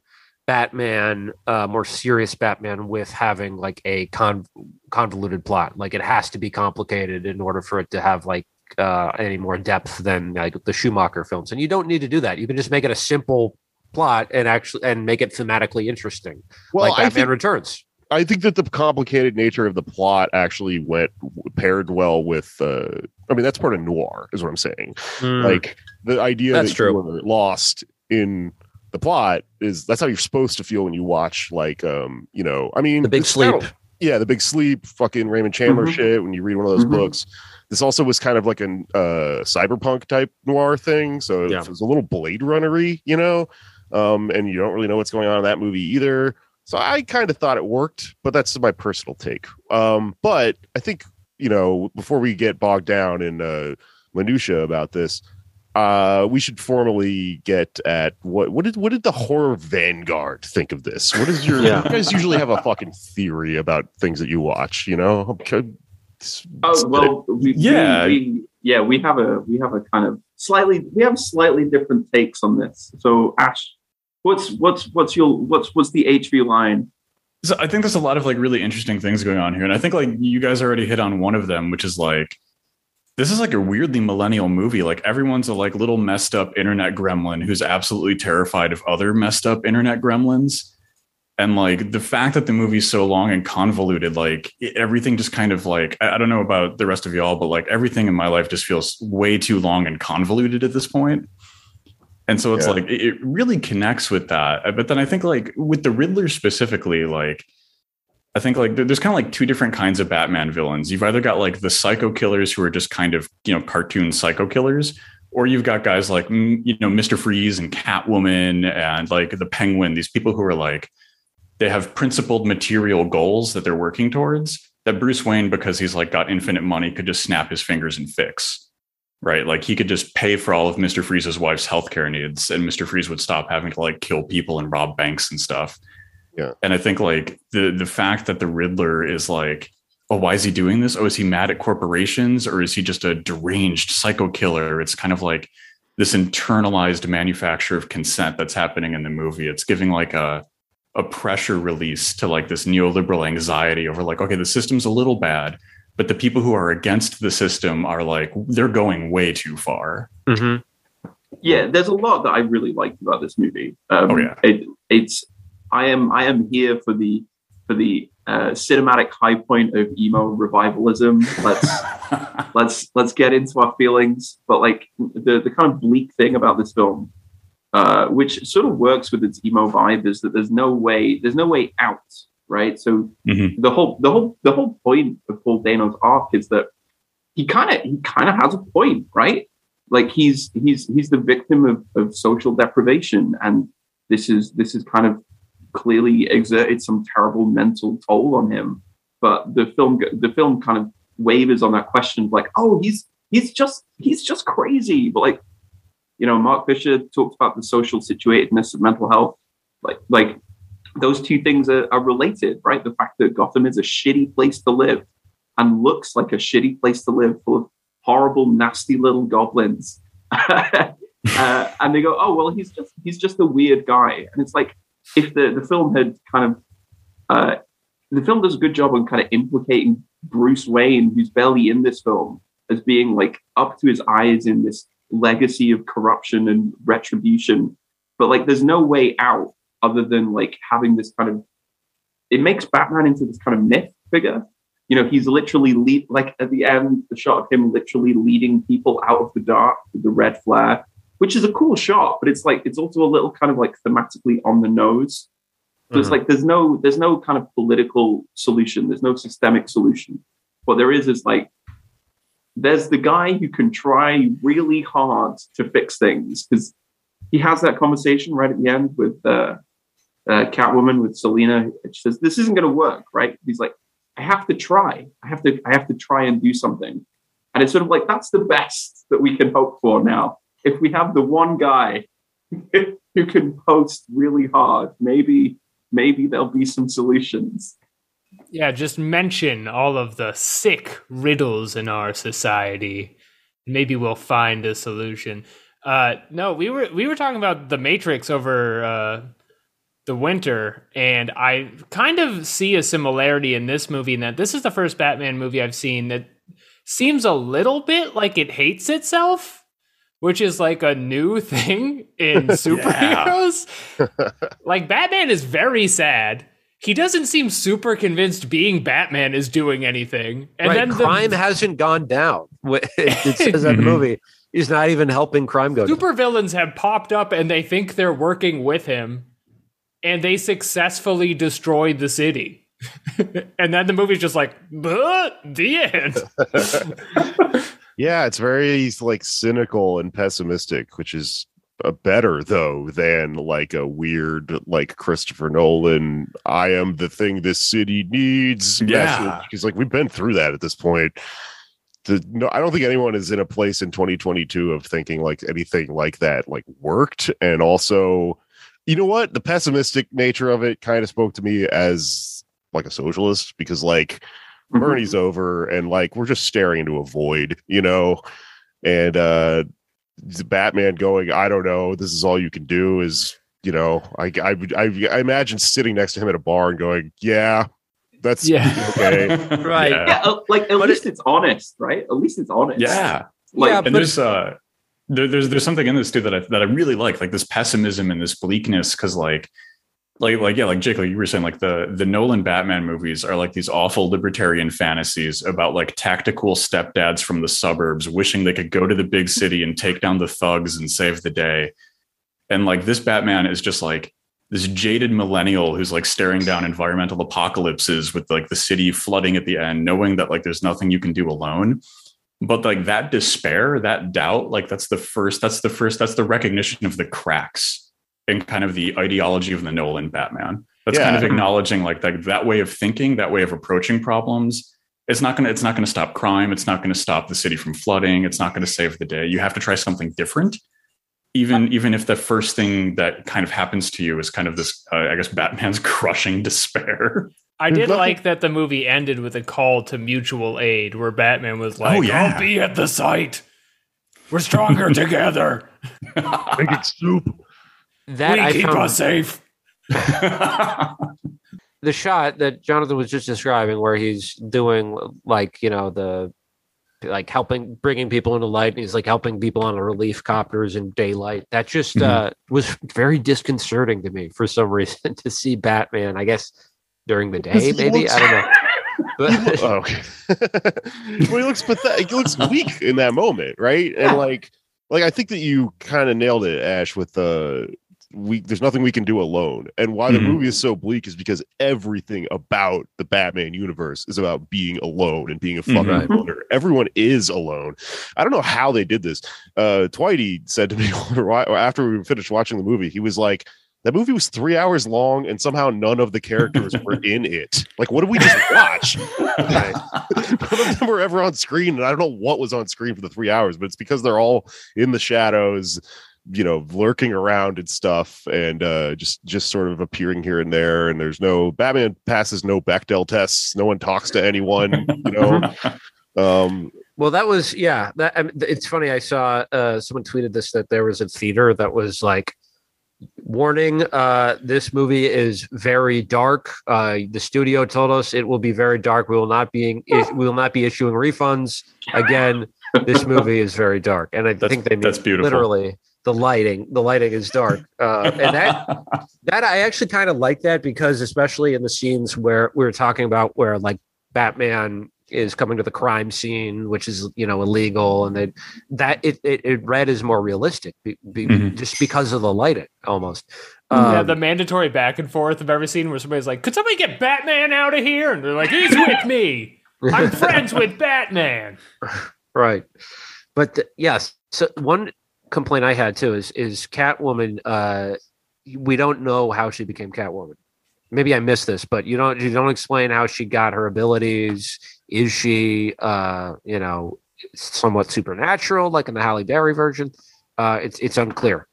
Speaker 5: batman uh more serious batman with having like a con- convoluted plot like it has to be complicated in order for it to have like uh any more depth than like the schumacher films and you don't need to do that you can just make it a simple plot and actually and make it thematically interesting
Speaker 2: well,
Speaker 5: like
Speaker 2: I
Speaker 5: batman
Speaker 2: think
Speaker 5: returns
Speaker 2: I think that the complicated nature of the plot actually went paired well with. Uh, I mean, that's part of noir, is what I'm saying. Like the idea.
Speaker 5: That's
Speaker 2: that
Speaker 5: true.
Speaker 2: you are lost in the plot is that's how you're supposed to feel when you watch, like, um, you know, I mean,
Speaker 5: the big
Speaker 2: it's
Speaker 5: sleep
Speaker 2: kind of- yeah, the big sleep, fucking Raymond Chandler
Speaker 6: Mhm.
Speaker 2: shit. When you read one of those
Speaker 6: Mhm.
Speaker 2: books, this also was kind of like an uh, cyberpunk type noir thing. So
Speaker 5: Yeah.
Speaker 2: it was a little Blade Runnery, you know, um, and you don't really know what's going on in that movie either. So I kind of thought it worked, but that's my personal take. Um, but I think you know before we get bogged down in uh, minutia about this, uh, we should formally get at what what did what did the horror vanguard think of this? What is your
Speaker 5: Yeah.
Speaker 2: you guys usually have a fucking theory about things that you watch? You know, Okay, it's-
Speaker 6: Oh well, we,
Speaker 7: Yeah.
Speaker 6: we, we, yeah, we have a we have a kind of slightly we have slightly different takes on this. So Ash, what's what's what's your what's what's the HV line?
Speaker 7: So I think there's a lot of like really interesting things going on here. And I think like you guys already hit on one of them, which is like this is like a weirdly millennial movie. Like everyone's a like little messed up internet gremlin who's absolutely terrified of other messed up internet gremlins. And like the fact that the movie's so long and convoluted, like everything just kind of like I I don't know about the rest of y'all, but like everything in my life just feels way too long and convoluted at this point. And so it's
Speaker 2: Yeah.
Speaker 7: like it it really connects with that. Uh, But then I think like with the Riddler specifically, like I think like there's kind of like two different kinds of Batman villains. You've either got like the psycho killers who are just kind of, you know, cartoon psycho killers, or you've got guys like mm, you know Mr. Freeze and Catwoman and like the Penguin. These people who are like they have principled material goals that they're working towards. That Bruce Wayne, because he's like got infinite money, could just snap his fingers and fix. Right, like he could just pay for all of Mr. Freeze's wife's healthcare needs, and Mr. Freeze would stop having to like kill people and rob banks and stuff.
Speaker 2: Yeah.
Speaker 7: And I think like the the fact that the Riddler is like oh, why is he doing this? Oh, is he mad at corporations or is he just a deranged psycho killer? It's kind of like this internalized manufacture of consent that's happening in the movie. It's giving like a a pressure release to like this neoliberal anxiety over like, okay, the system's a little bad, but the people who are against the system are like they're going way too far.
Speaker 5: Mm-hmm.
Speaker 6: Yeah, there's a lot that I really liked about this movie. Um,
Speaker 7: Oh, yeah.
Speaker 6: it, it's I am I am here for the for the uh, cinematic high point of emo revivalism. Let's let's let's get into our feelings. But like the the kind of bleak thing about this film, uh, which sort of works with its emo vibe, is that there's no way there's no way out, right? So
Speaker 7: Mhm.
Speaker 6: the whole the whole the whole point of Paul Dano's arc is that he kind of he kind of has a point, right? Like he's he's he's the victim of, of social deprivation, and this is this is kind of clearly exerted some terrible mental toll on him. But the film the film kind of wavers on that question, like, oh, he's he's just he's just crazy. But like, you know, Mark Fisher talked about the social situatedness of mental health. Like like those two things are, are related, right? The fact that Gotham is a shitty place to live and looks like a shitty place to live, full of horrible, nasty little goblins. uh, and they go, oh well, he's just he's just a weird guy. And it's like if the the film had kind of uh, the film does a good job on kind of implicating Bruce Wayne, who's barely in this film, as being like up to his eyes in this legacy of corruption and retribution. But like, there's no way out other than like having this kind of. It makes Batman into this kind of myth figure. You know, he's literally lead like at the end, the shot of him literally leading people out of the dark with the red flare, which is a cool shot, but it's like it's also a little kind of like thematically on the nose. So it's
Speaker 5: Mhm.
Speaker 6: like there's no there's no kind of political solution. There's no systemic solution. What there is is like there's the guy who can try really hard to fix things because he has that conversation right at the end with uh, uh, Catwoman with Selina. She says, "This isn't going to work." Right? He's like, "I have to try. I have to. I have to try and do something." And it's sort of like that's the best that we can hope for now. If we have the one guy who can post really hard, maybe maybe there'll be some solutions.
Speaker 4: Yeah, just mention all of the sick riddles in our society. Maybe we'll find a solution. Uh, no, we were we were talking about the Matrix over uh, the winter, and I kind of see a similarity in this movie in that this is the first Batman movie I've seen that seems a little bit like it hates itself, which is like a new thing in superheroes. like Batman is very sad. He doesn't seem super convinced being Batman is doing anything. And
Speaker 5: right,
Speaker 4: then the-
Speaker 5: crime hasn't gone down. It says in the
Speaker 7: Mhm.
Speaker 5: movie, he's not even helping crime go down.
Speaker 4: supervillains have popped up and they think they're working with him and they successfully destroyed the city and then the movie's just like "But the end
Speaker 2: Yeah, it's very like cynical and pessimistic, which is better though than like a weird like Christopher Nolan. I am the thing this city needs.
Speaker 7: Yeah.
Speaker 2: because like we've been through that at this point. The, no, I don't think anyone is in a place in 2022 of thinking like anything like that like worked, and also, you know what, the pessimistic nature of it kind of spoke to me as like a socialist because like Bernie's over and like we're just staring into a void, you know. And uh the Batman going, I don't know, this is all you can do is, you know, I I I, I imagine sitting next to him at a bar and going, Yeah, that's
Speaker 4: Yeah.
Speaker 2: okay.
Speaker 5: Right.
Speaker 7: Yeah.
Speaker 6: Yeah, uh, like at
Speaker 5: But
Speaker 6: least it's honest, right? At least it's honest.
Speaker 7: Yeah.
Speaker 6: Like,
Speaker 5: Yeah,
Speaker 7: and
Speaker 5: but-
Speaker 7: there's uh there, there's there's something in this too that I that I really like, like this pessimism and this bleakness, because like like like yeah, like Jake, like you were saying, like the the Nolan Batman movies are like these awful libertarian fantasies about like tactical stepdads from the suburbs wishing they could go to the big city and take down the thugs and save the day. And like this Batman is just like this jaded millennial who's like staring down environmental apocalypses with like the city flooding at the end, knowing that like there's nothing you can do alone but like that despair, that doubt, like that's the first, that's the first, that's the recognition of the cracks in kind of the ideology of the Nolan Batman. That's kind of acknowledging like that that way of thinking, that way of approaching problems. It's not gonna it's not gonna stop crime. It's not gonna stop the city from flooding. It's not gonna save the day. You have to try something different. Even even if the first thing that kind of happens to you is kind of this, uh, I guess, Batman's crushing despair.
Speaker 4: I did like that the movie ended with a call to mutual aid where Batman was like,
Speaker 7: Oh, yeah.
Speaker 4: I'll be at the site. We're stronger together.
Speaker 2: Making soup.
Speaker 5: That
Speaker 4: we
Speaker 5: I
Speaker 4: keep
Speaker 5: found
Speaker 4: us safe.
Speaker 5: the shot that Jonathan was just describing, where he's doing like you know the like helping bringing people into light, and he's like helping people on a relief copters in daylight. That just
Speaker 7: Mhm.
Speaker 5: uh, was very disconcerting to me for some reason to see Batman. I guess during the day, maybe
Speaker 2: looks-
Speaker 5: I don't know. But
Speaker 2: Oh, okay. well, he looks pathetic. He looks weak in that moment, right? And like, like I think that you kind of nailed it, Ash. With the we, there's nothing we can do alone. And why the
Speaker 7: Mhm.
Speaker 2: movie is so bleak is because everything about the Batman universe is about being alone and being a fucking
Speaker 5: Right.
Speaker 2: loner. Everyone is alone. I don't know how they did this. Uh, Twitey said to me after we finished watching the movie, he was like. That movie was three hours long, and somehow none of the characters were in it. Like, what did we just watch? none of them were ever on screen and i don't know what was on screen for the three hours but it's because they're all in the shadows you know lurking around and stuff and uh just just sort of appearing here and there and there's no batman passes no bechdel tests no one talks to anyone you know um
Speaker 5: Well, that was yeah. That I mean, it's funny. I saw uh, someone tweeted this that there was a theater that was like, "Warning: uh, This movie is very dark. Uh, the studio told us it will be very dark. We will not being we will not be issuing refunds again. This movie is very dark." And I
Speaker 7: That's-
Speaker 5: think they mean
Speaker 7: that's beautiful.
Speaker 5: literally the lighting. The lighting is dark, uh, and that that I actually kind of like that because especially in the scenes where we were talking about where like Batman is coming to the crime scene, which is you know illegal, and they, that it, it it read is more realistic be, be,
Speaker 7: Mhm.
Speaker 5: just because of the lighting almost.
Speaker 4: yeah,
Speaker 5: Um,
Speaker 4: the mandatory back and forth of every scene where somebody's like, "Could somebody get Batman out of here?" And they're like, "He's with me. I'm friends with Batman."
Speaker 5: right, but th- yes. So one complaint I had too is is Catwoman. Uh, we don't know how she became Catwoman. Maybe I missed this, but you don't you don't explain how she got her abilities. Is she, uh, you know, somewhat supernatural, like in the Halle Berry version? Uh, it's it's unclear.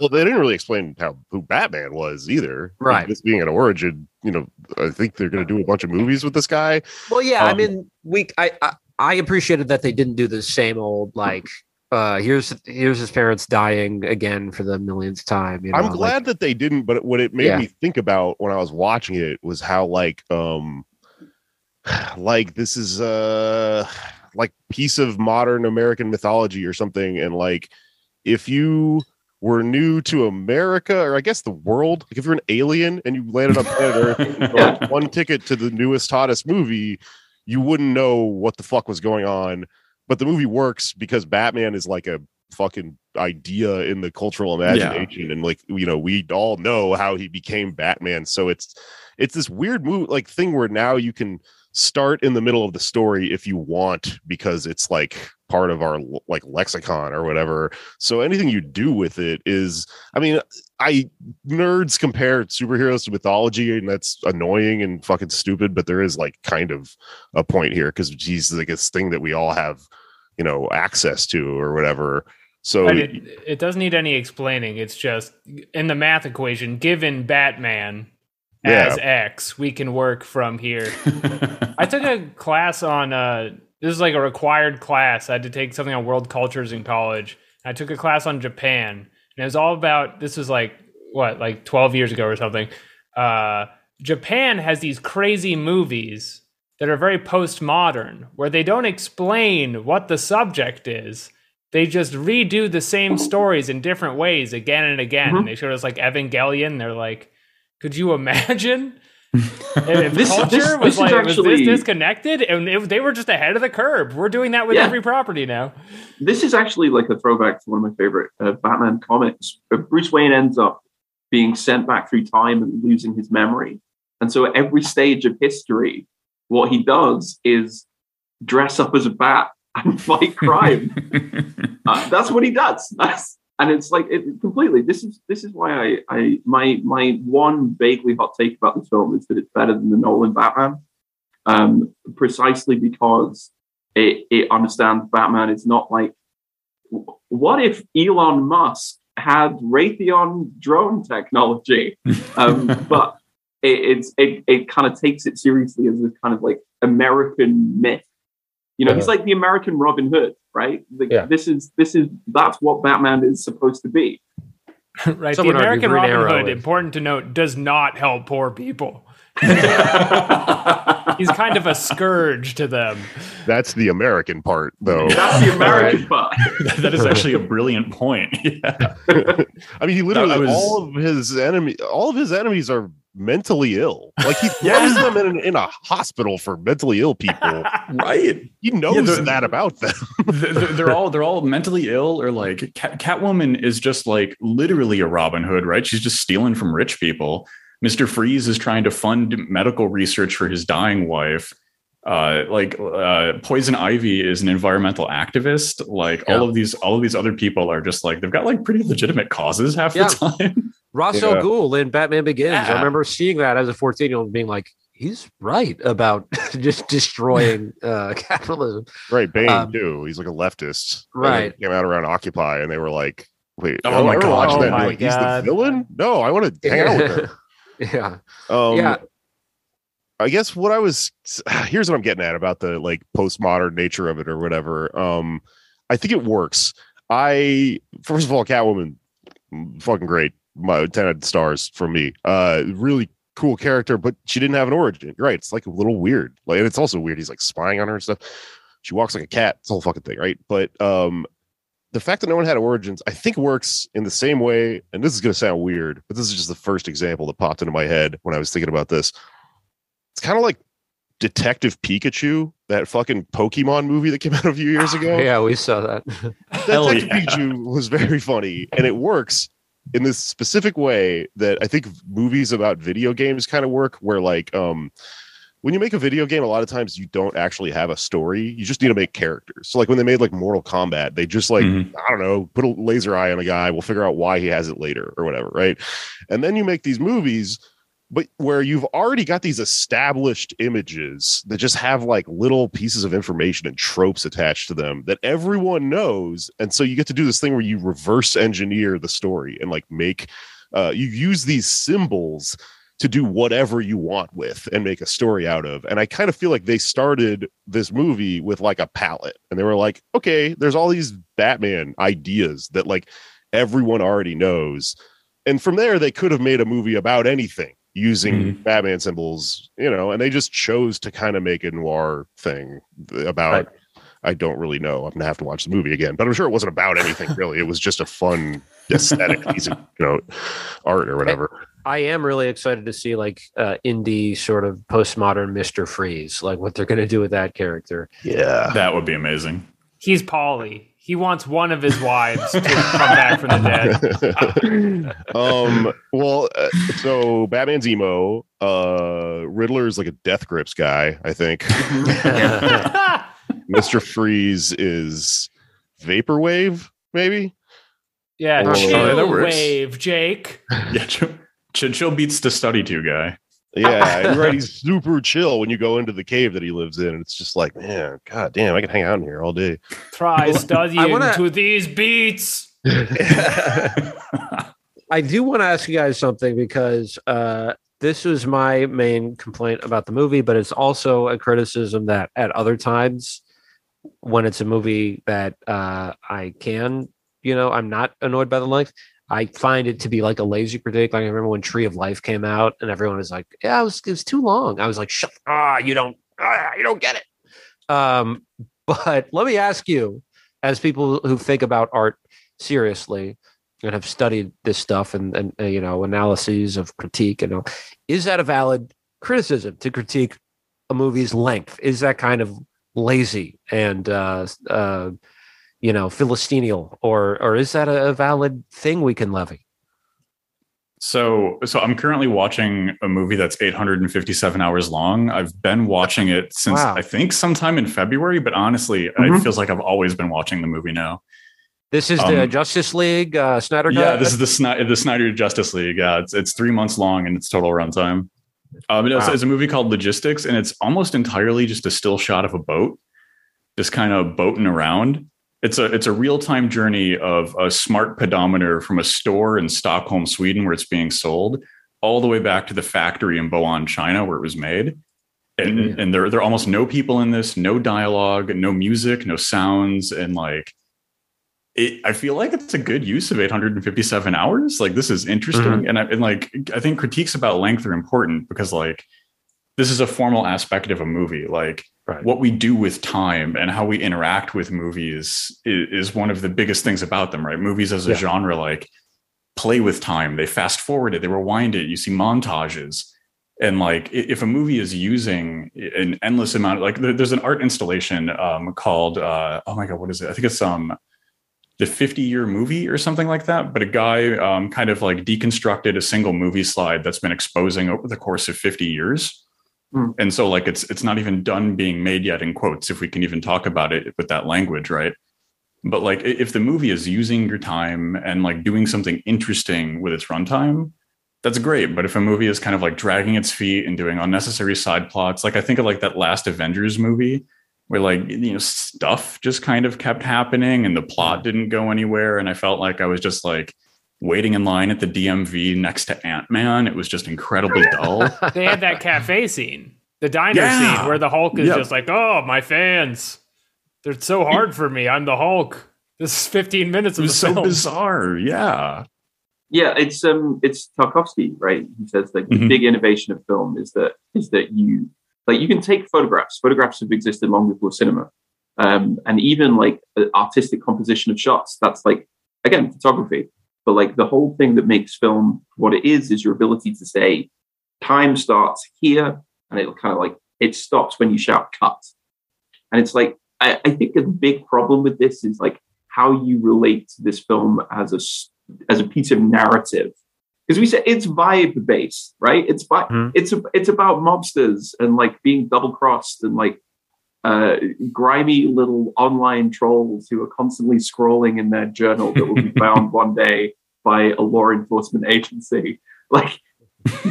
Speaker 2: well they didn't really explain how who batman was either
Speaker 5: Right.
Speaker 2: this being an origin you know i think they're going to do a bunch of movies with this guy
Speaker 5: Well, yeah, I
Speaker 7: Um,
Speaker 5: mean, we I, I I appreciated that they didn't do the same old like uh here's here's his parents dying again for the millionth time. You know,
Speaker 2: I'm
Speaker 5: like-
Speaker 2: glad that they didn't, but what it made
Speaker 5: Yeah.
Speaker 2: me think about when I was watching it was how like um like this is uh like piece of modern American mythology or something and like if you were new to America or I guess the world, like if you're an alien and you landed on planet Earth and you got one ticket to the newest hottest movie, you wouldn't know what the fuck was going on. But the movie works because Batman is like a fucking idea in the cultural imagination and like you know we all know how he became batman. So it's it's this weird move like thing where now you can start in the middle of the story if you want because it's like part of our like lexicon or whatever. So anything you do with it is i mean i nerds compare superheroes to mythology and that's annoying and fucking stupid but there is like kind of a point here because he's like this thing that we all have you know access to or whatever so
Speaker 4: But it, it doesn't need any explaining. It's just in the math equation, given Batman as X, we can work from here. I took a class on uh this is like a required class. I had to take something on world cultures in college. I took a class on Japan. And it was all about this was like what, like 12 years ago or something. Uh Japan has these crazy movies that are very postmodern where they don't explain what the subject is. They just redo the same stories in different ways again and again.
Speaker 6: Mhm.
Speaker 4: And they showed us like Evangelion. They're like, could you imagine if
Speaker 6: This-
Speaker 4: culture
Speaker 6: this-
Speaker 4: was
Speaker 6: this is
Speaker 4: like was
Speaker 6: actually-
Speaker 4: this disconnected and it, they were just ahead of the curve? We're doing that with
Speaker 6: Yeah.
Speaker 4: every property now.
Speaker 6: this is actually like a throwback to one of my favorite uh, Batman comics. Uh, Bruce Wayne ends up being sent back through time and losing his memory. And so at every stage of history, what he does is dress up as a bat and fight crime. uh, that's what he does. That's, and it's like it completely. This is this is why I I my my one vaguely hot take about this film is that it's better than the Nolan Batman, um, precisely because it it understands Batman is not like what if Elon Musk had Raytheon drone technology, um, but it, it's it, it kind of takes it seriously as this kind of like American myth. You know, he's uh-huh. like the American Robin Hood, right? Like,
Speaker 5: Yeah.
Speaker 6: This is this is that's what Batman is supposed to be.
Speaker 4: right.
Speaker 5: Some
Speaker 4: the American
Speaker 5: Green
Speaker 4: Robin
Speaker 5: Arrow
Speaker 4: Hood,
Speaker 5: is-
Speaker 4: important to note, does not help poor people. He's kind of a scourge to them.
Speaker 2: That's the American part, though.
Speaker 6: That's the American part.
Speaker 7: that is actually a brilliant point. Yeah.
Speaker 2: I mean, he literally
Speaker 7: was-
Speaker 2: all of his enemy, all of his enemies are mentally ill. Like he
Speaker 7: Yeah.
Speaker 2: throws them in, in a hospital for mentally ill people.
Speaker 7: Right.
Speaker 2: He knows
Speaker 7: they're-
Speaker 2: that about them.
Speaker 7: they're, they're all they're all mentally ill or like Cat, Catwoman is just like literally a Robin Hood, right? She's just stealing from rich people. Mister Freeze is trying to fund medical research for his dying wife. Uh, like uh, Poison Ivy is an environmental activist. Like all of these, all of these other people are just like they've got like pretty legitimate causes half
Speaker 5: Yeah.
Speaker 7: the time.
Speaker 5: Ra's
Speaker 2: Yeah.
Speaker 5: al Ghul in Batman Begins. I remember seeing that as a 14 year old being like, he's right about just destroying uh, capitalism.
Speaker 2: right, Bane
Speaker 5: Um,
Speaker 2: too. He's like a leftist.
Speaker 5: Right.
Speaker 2: Came out around Occupy, and they were like, "Wait,
Speaker 7: Oh
Speaker 2: oh
Speaker 7: my
Speaker 2: my
Speaker 7: God.
Speaker 2: god,
Speaker 4: Oh
Speaker 2: that.
Speaker 4: my
Speaker 2: Like, he's the villain? No, I want to hang out with him."
Speaker 5: yeah.
Speaker 2: Um,
Speaker 5: Yeah.
Speaker 2: I guess what I was here's what I'm getting at about the like postmodern nature of it or whatever. Um, I think it works. I first of all, Catwoman, mm, fucking great. My ten stars from me. Uh, really cool character, but she didn't have an origin. You're right. It's like a little weird. Like and it's also weird. He's like spying on her and stuff. She walks like a cat. It's the whole fucking thing, right? But um, the fact that no one had origins, I think works in the same way. And this is going to sound weird, but this is just the first example that popped into my head when I was thinking about this. It's kind of like Detective Pikachu, that fucking Pokemon movie that came out a few years ago.
Speaker 5: Yeah, we saw that.
Speaker 7: Hell
Speaker 2: Detective
Speaker 7: yeah.
Speaker 2: Pikachu was very funny, and it works in this specific way that I think movies about video games kind of work, where like um when you make a video game, a lot of times you don't actually have a story. You just need to make characters. So like when they made like Mortal Kombat, they just like
Speaker 7: Mhm.
Speaker 2: I don't know, put a laser eye on a guy. We'll figure out why he has it later or whatever, right? And then you make these movies, but where you've already got these established images that just have like little pieces of information and tropes attached to them that everyone knows. And so you get to do this thing where you reverse engineer the story and like make uh, you use these symbols to do whatever you want with and make a story out of. And I kind of feel like they started this movie with like a palette and they were like, okay, there's all these Batman ideas that like everyone already knows. And from there, they could have made a movie about anything using Batman symbols, you know, and they just chose to kind of make a noir thing about.
Speaker 5: Right.
Speaker 2: I don't really know. I'm gonna have to watch the movie again, but I'm sure it wasn't about anything really. It was just a fun aesthetic piece of you know art or whatever.
Speaker 5: I am really excited to see like uh, indie sort of postmodern Mister Freeze, like what they're going to do with that character.
Speaker 2: Yeah.
Speaker 7: That would be amazing.
Speaker 4: He's Polly. He wants one of his wives to come back from the dead.
Speaker 2: um well uh, so batman's emo uh riddler is like a death grips guy i think mr freeze is vaporwave maybe
Speaker 4: yeah,
Speaker 2: Oh,
Speaker 4: chill
Speaker 7: that
Speaker 4: wave, Jake.
Speaker 7: Yeah, Chill, Chill, Chill beats the study to guy.
Speaker 2: Yeah you're right he's super chill when you go into the cave that he lives in and it's just like man god damn i can hang out in here all day
Speaker 4: Try studying
Speaker 5: wanna-
Speaker 4: to these beats.
Speaker 5: I do want to ask you guys something because uh, this was my main complaint about the movie, but it's also a criticism that at other times, when it's a movie that uh, I can, you know, I'm not annoyed by the length. I find it to be like a lazy critique. Like I remember when Tree of Life came out, and everyone was like, "Yeah, it was, it was too long." I was like, "Shut! Ah, you don't, ah, you don't get it." Um, but let me ask you, as people who think about art seriously, and have studied this stuff and, and uh, you know analyses of critique and all, is that a valid criticism to critique a movie's length is that kind of lazy and uh, uh, you know philistinial or or is that a, valid thing we can levy
Speaker 7: So, so I'm currently watching a movie that's 857 hours long. I've been watching it since
Speaker 5: Wow.
Speaker 7: I think sometime in February, but honestly, it
Speaker 6: Mhm.
Speaker 7: feels like I've always been watching the movie now.
Speaker 5: This is the
Speaker 7: Um,
Speaker 5: Justice League uh, Snyder
Speaker 7: Yeah,
Speaker 5: Cut?
Speaker 7: this is the Snyder, the Snyder Justice League. Yeah, it's it's three months long and it's total runtime. Um, it's,
Speaker 5: Wow.
Speaker 7: it's a movie called Logistics, and it's almost entirely just a still shot of a boat, just kind of boating around. It's a it's a real time journey of a smart pedometer from a store in Stockholm, Sweden, where it's being sold, all the way back to the factory in Boan, China, where it was made. And
Speaker 5: Mhm.
Speaker 7: and there there are almost no people in this, no dialogue, no music, no sounds, and like it, I feel like it's a good use of 857 hours. Like this is interesting,
Speaker 5: Mhm.
Speaker 7: and I, and like I think critiques about length are important because like this is a formal aspect of a movie. Like
Speaker 5: Right.
Speaker 7: what we do with time and how we interact with movies is, is one of the biggest things about them. Right? Movies as a
Speaker 5: Yeah.
Speaker 7: genre, like play with time. They fast forward it. They rewind it. You see montages. And like, if a movie is using an endless amount, like there's an art installation um, called, uh, oh my god, what is it? I think it's um, the 50 year movie or something like that. But a guy um, kind of like deconstructed a single movie slide that's been exposing over the course of 50 years.
Speaker 6: Hmm.
Speaker 7: And so like it's it's not even done being made yet in quotes, if we can even talk about it with that language, right? But like if the movie is using your time and like doing something interesting with its runtime, that's great. But if a movie is kind of like dragging its feet and doing unnecessary side plots, like I think of like that last Avengers movie where like you know stuff just kind of kept happening and the plot didn't go anywhere and i felt like i was just like waiting in line at the dmv next to ant-man it was just incredibly dull
Speaker 4: They had that cafe scene, the diner
Speaker 7: Yeah.
Speaker 4: scene, where the Hulk is
Speaker 7: Yeah.
Speaker 4: just like, "Oh, my fans, they're so hard for me. I'm the Hulk. This is 15 minutes
Speaker 7: it
Speaker 4: of
Speaker 7: was
Speaker 4: the
Speaker 7: so
Speaker 4: film."
Speaker 7: bizarre yeah
Speaker 6: Yeah, it's um, it's Tarkovsky, right? He says that the
Speaker 7: Mhm.
Speaker 6: big innovation of film is that is that you like you can take photographs. Photographs have existed long before cinema, um, and even like artistic composition of shots. That's like again photography, but like the whole thing that makes film what it is is your ability to say time starts here, and it'll kind of like it stops when you shout cut, and it's like I, I think the big problem with this is like how you relate to this film as a as a piece of narrative. Because we say it's vibe based right? It's vi-
Speaker 5: Mhm.
Speaker 6: it's a, it's about mobsters and like being double crossed and like uh, grimy little online trolls who are constantly scrolling in their journal that will be found one day by a law enforcement agency like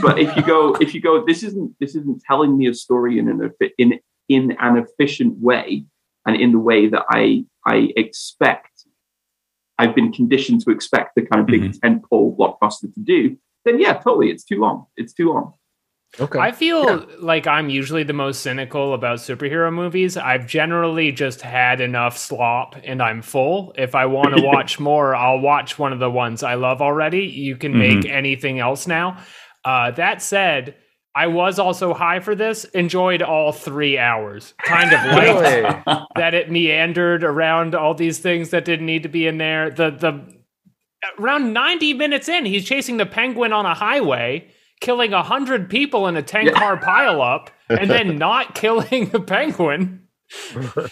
Speaker 6: but if you go if you go this isn't this isn't telling me a story in an in in an efficient way and in the way that i i expect I've been conditioned to expect the kind of big tentpole blockbuster to do, then yeah, totally, it's too long. It's too long.
Speaker 5: Okay.
Speaker 4: I feel like I'm usually the most cynical about superhero movies. I've generally just had enough slop and I'm full. If I want to watch more, I'll watch one of the ones I love already. You can make anything else now. Uh, that said, I was also high for this, enjoyed all three hours. Kind of liked
Speaker 5: Really?
Speaker 4: that it meandered around all these things that didn't need to be in there. The the around 90 minutes in, he's chasing the penguin on a highway, killing a hundred people in a 10
Speaker 6: Yeah.
Speaker 4: car pileup, and then not killing the penguin.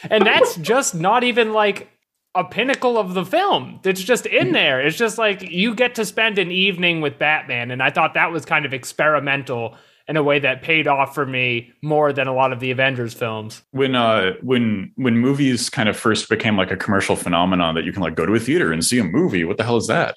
Speaker 4: and that's just not even like a pinnacle of the film. It's just in there. It's just like you get to spend an evening with Batman, and I thought that was kind of experimental in a way that paid off for me more than a lot of the Avengers films.
Speaker 7: when uh when when movies kind of first became like a commercial phenomenon that you can like go to a theater and see a movie what the hell is that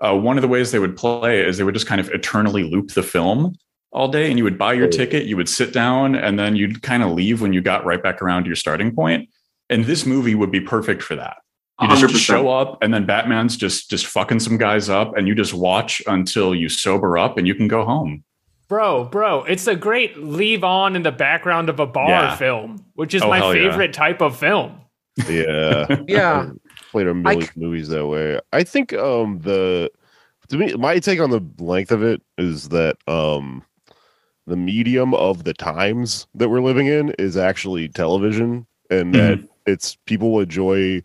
Speaker 7: uh, one of the ways they would play is they would just kind of eternally loop the film all day and you would buy your ticket you would sit down and then you'd kind of leave when you got right back around to your starting point and this movie would be perfect for that you just
Speaker 6: 100%.
Speaker 7: show up and then batman's just just fucking some guys up and you just watch until you sober up and you can go home
Speaker 4: Bro, bro, it's a great leave on in the background of a bar
Speaker 7: Yeah.
Speaker 4: film, which is
Speaker 7: Oh,
Speaker 4: my
Speaker 7: hell yeah.
Speaker 4: favorite type of film.
Speaker 8: Yeah.
Speaker 5: yeah.
Speaker 8: played a million movies that way. I think um the to me my take on the length of it is that um the medium of the times that we're living in is actually television and that it's people enjoy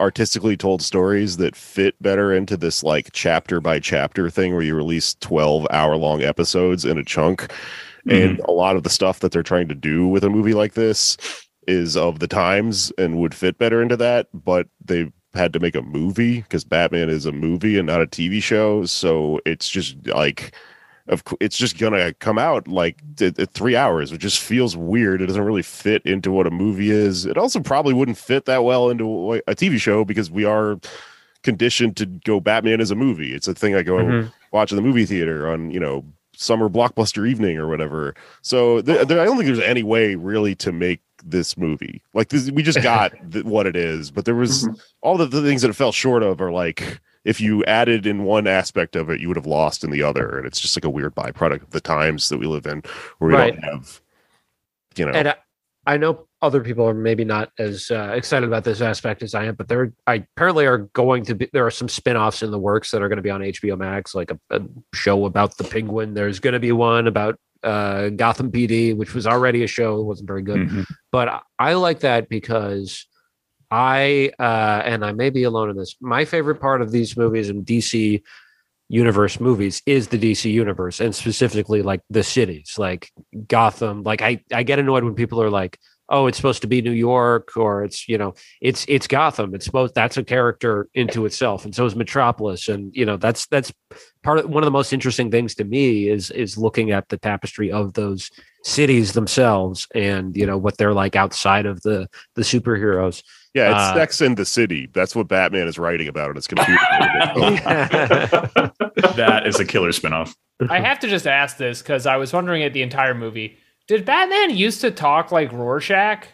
Speaker 8: artistically told stories that fit better into this like chapter by chapter thing where you release 12 hour long episodes in a chunk. And a lot of the stuff that they're trying to do with a movie like this is of the times and would fit better into that but they
Speaker 2: had to make a movie because Batman is a movie and not a TV show. So it's just like, of it's just gonna come out like th- th- three hours. It just feels weird. It doesn't really fit into what a movie is. It also probably wouldn't fit that well into a TV show because we are conditioned to go Batman as a movie. It's a thing I go
Speaker 5: Mhm.
Speaker 2: watch in the movie theater on you know summer blockbuster evening or whatever. So th- I don't think there's any way really to make this movie like this. We just got what it is, but there was all the, the things that it fell short of are like if you added in one aspect of it, you would have lost in the other, and it's just like a weird byproduct of the times that we live in, where we
Speaker 5: Right.
Speaker 2: don't have, you know,
Speaker 5: And I, I know other people are maybe not as uh, excited about this aspect as I am, but there I apparently are going to be there are some spin-offs in the works that are going to be on HBO Max, like a, a show about the penguin. There's going to be one about uh, Gotham PD, which was already a show, it wasn't very good.
Speaker 7: Mhm.
Speaker 5: But I, I like that because I uh, and I may be alone in this. My favorite part of these movies and DC universe movies is the DC universe and specifically like the cities like Gotham like I I get annoyed when people are like oh it's supposed to be New York or it's you know it's it's Gotham it's both, that's a character into itself and so is Metropolis and you know that's that's part of one of the most interesting things to me is is looking at the tapestry of those cities themselves and you know what they're like outside of the the superheroes
Speaker 2: yeah, it's
Speaker 5: uh,
Speaker 2: Sex in the City. That's what Batman is writing about on his computer.
Speaker 7: that is a killer spinoff.
Speaker 4: I have to just ask this because I was wondering at the entire movie. Did Batman used to talk like Rorschach?